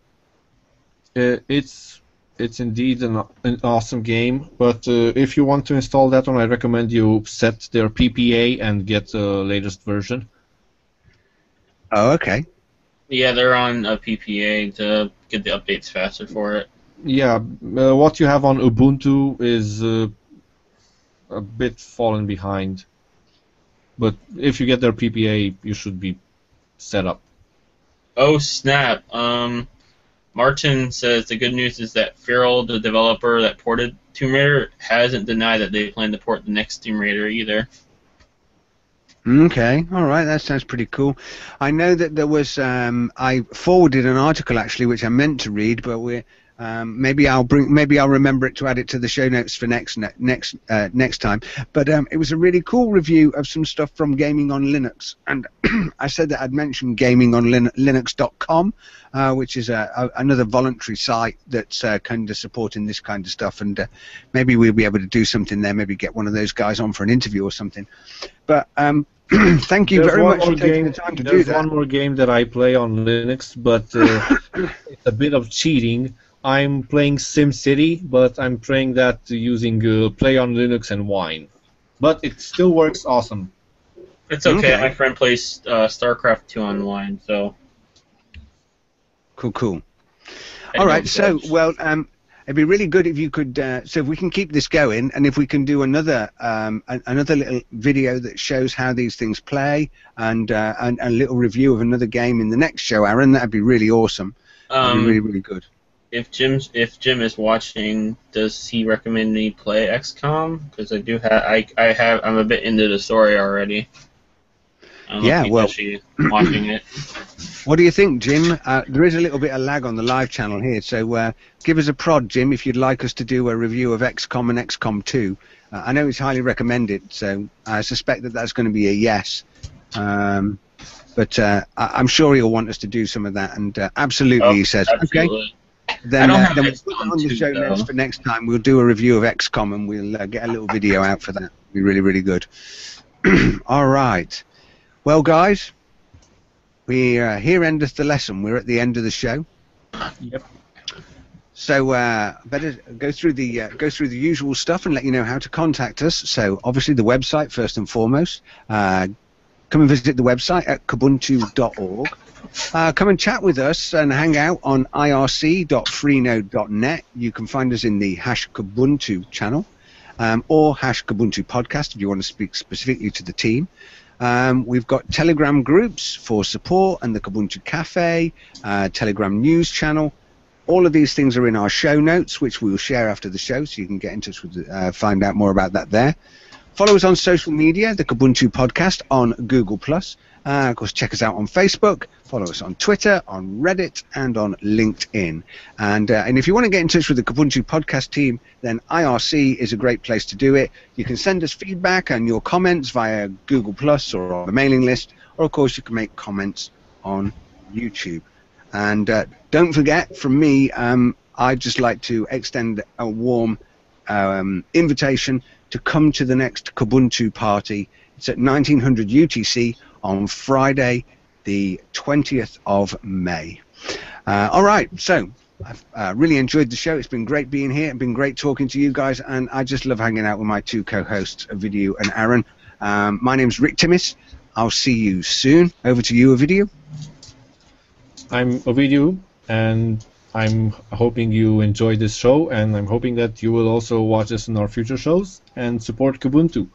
Uh, it's it's indeed an, an awesome game, but uh, if you want to install that one, I recommend you set their PPA and get the latest version. Oh, okay. Yeah, they're on a PPA to get the updates faster for it. Yeah, uh, what you have on Ubuntu is uh, a bit fallen behind, but if you get their PPA, you should be set up. Oh snap! Um, Martin says the good news is that Feral, the developer that ported Tomb Raider, hasn't denied that they plan to port the next Tomb Raider either. Okay, all right, that sounds pretty cool. I know that there was. Um, I forwarded an article actually, which I meant to read, but we um, maybe I'll bring. Maybe I'll remember it to add it to the show notes for next ne- next uh, next time. But um, it was a really cool review of some stuff from Gaming on Linux, and I said that I'd mentioned Gaming on Lin- Linux.com, uh, which is a, a, another voluntary site that's uh, kind of supporting this kind of stuff, and uh, maybe we'll be able to do something there. Maybe get one of those guys on for an interview or something. But um, thank you There's very much for taking game- the time to do that. There's one more game that I play on Linux, but uh, it's a bit of cheating. I'm playing SimCity, but I'm playing that using uh, Play on Linux and Wine. But it still works awesome. It's okay. Okay. My friend plays uh, StarCraft 2 online, so. Cool, cool. I All know right, so judge. well, um, it'd be really good if you could. Uh, so if we can keep this going, and if we can do another um, an, another little video that shows how these things play, and, uh, and and a little review of another game in the next show, Aaron, that'd be really awesome. That'd Um, be really, really good. If Jim's if Jim is watching, does he recommend me play XCOM? Because I do have I I have I'm a bit into the story already. I don't know Yeah, well- watching it. What do you think, Jim? Uh, there is a little bit of lag on the live channel here, so uh, give us a prod, Jim, if you'd like us to do a review of XCOM and XCOM 2. Uh, I know it's highly recommended, so I suspect that that's going to be a yes. Um, but uh, I- I'm sure he'll want us to do some of that, and uh, absolutely, Oh, he says. Okay, Absolutely. Then, uh, then we'll put it on the 2 show notes for next time. We'll do a review of XCOM, and we'll uh, get a little video out for that. Be really, really good. All right. Well, guys, we uh, here endeth the lesson. We're at the end of the show. Yep. So uh, better go through the uh, go through the usual stuff and let you know how to contact us. So obviously the website first and foremost. Uh, come and visit the website at kubuntu.org. Uh, come and chat with us and hang out on irc.freenode.net. You can find us in the Hash Kubuntu channel um, or Hash Kubuntu podcast if you want to speak specifically to the team. Um, we've got Telegram groups for support and the Kubuntu Cafe, uh, Telegram news channel. All of these things are in our show notes, which we will share after the show, so you can get in touch with, uh, find out more about that there. follow us on social media, the Kubuntu Podcast on Google Plus. Uh, of course, check us out on Facebook. Follow us on Twitter, on Reddit, and on LinkedIn. And uh, and if you want to get in touch with the Kubuntu podcast team, then IRC is a great place to do it. You can send us feedback and your comments via Google Plus or on the mailing list, or of course you can make comments on YouTube. And uh, don't forget, from me, um, I'd just like to extend a warm um, invitation to come to the next Kubuntu party. It's at 1900 UTC on Friday, the 20th of May. Uh, all right, so I've uh, really enjoyed the show. It's been great being here. It's been great talking to you guys, and I just love hanging out with my two co-hosts, Ovidiu and Aaron. Um, my name's Rick Timmis. I'll see you soon. Over to you, Ovidiu. I'm Ovidiu, and I'm hoping you enjoy this show, and I'm hoping that you will also watch us in our future shows and support Kubuntu.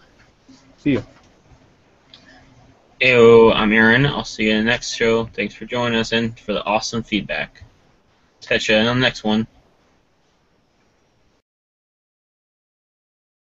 See you. Eyo, I'm Aaron. I'll see you in the next show. Thanks for joining us and for the awesome feedback. Catch you on the next one.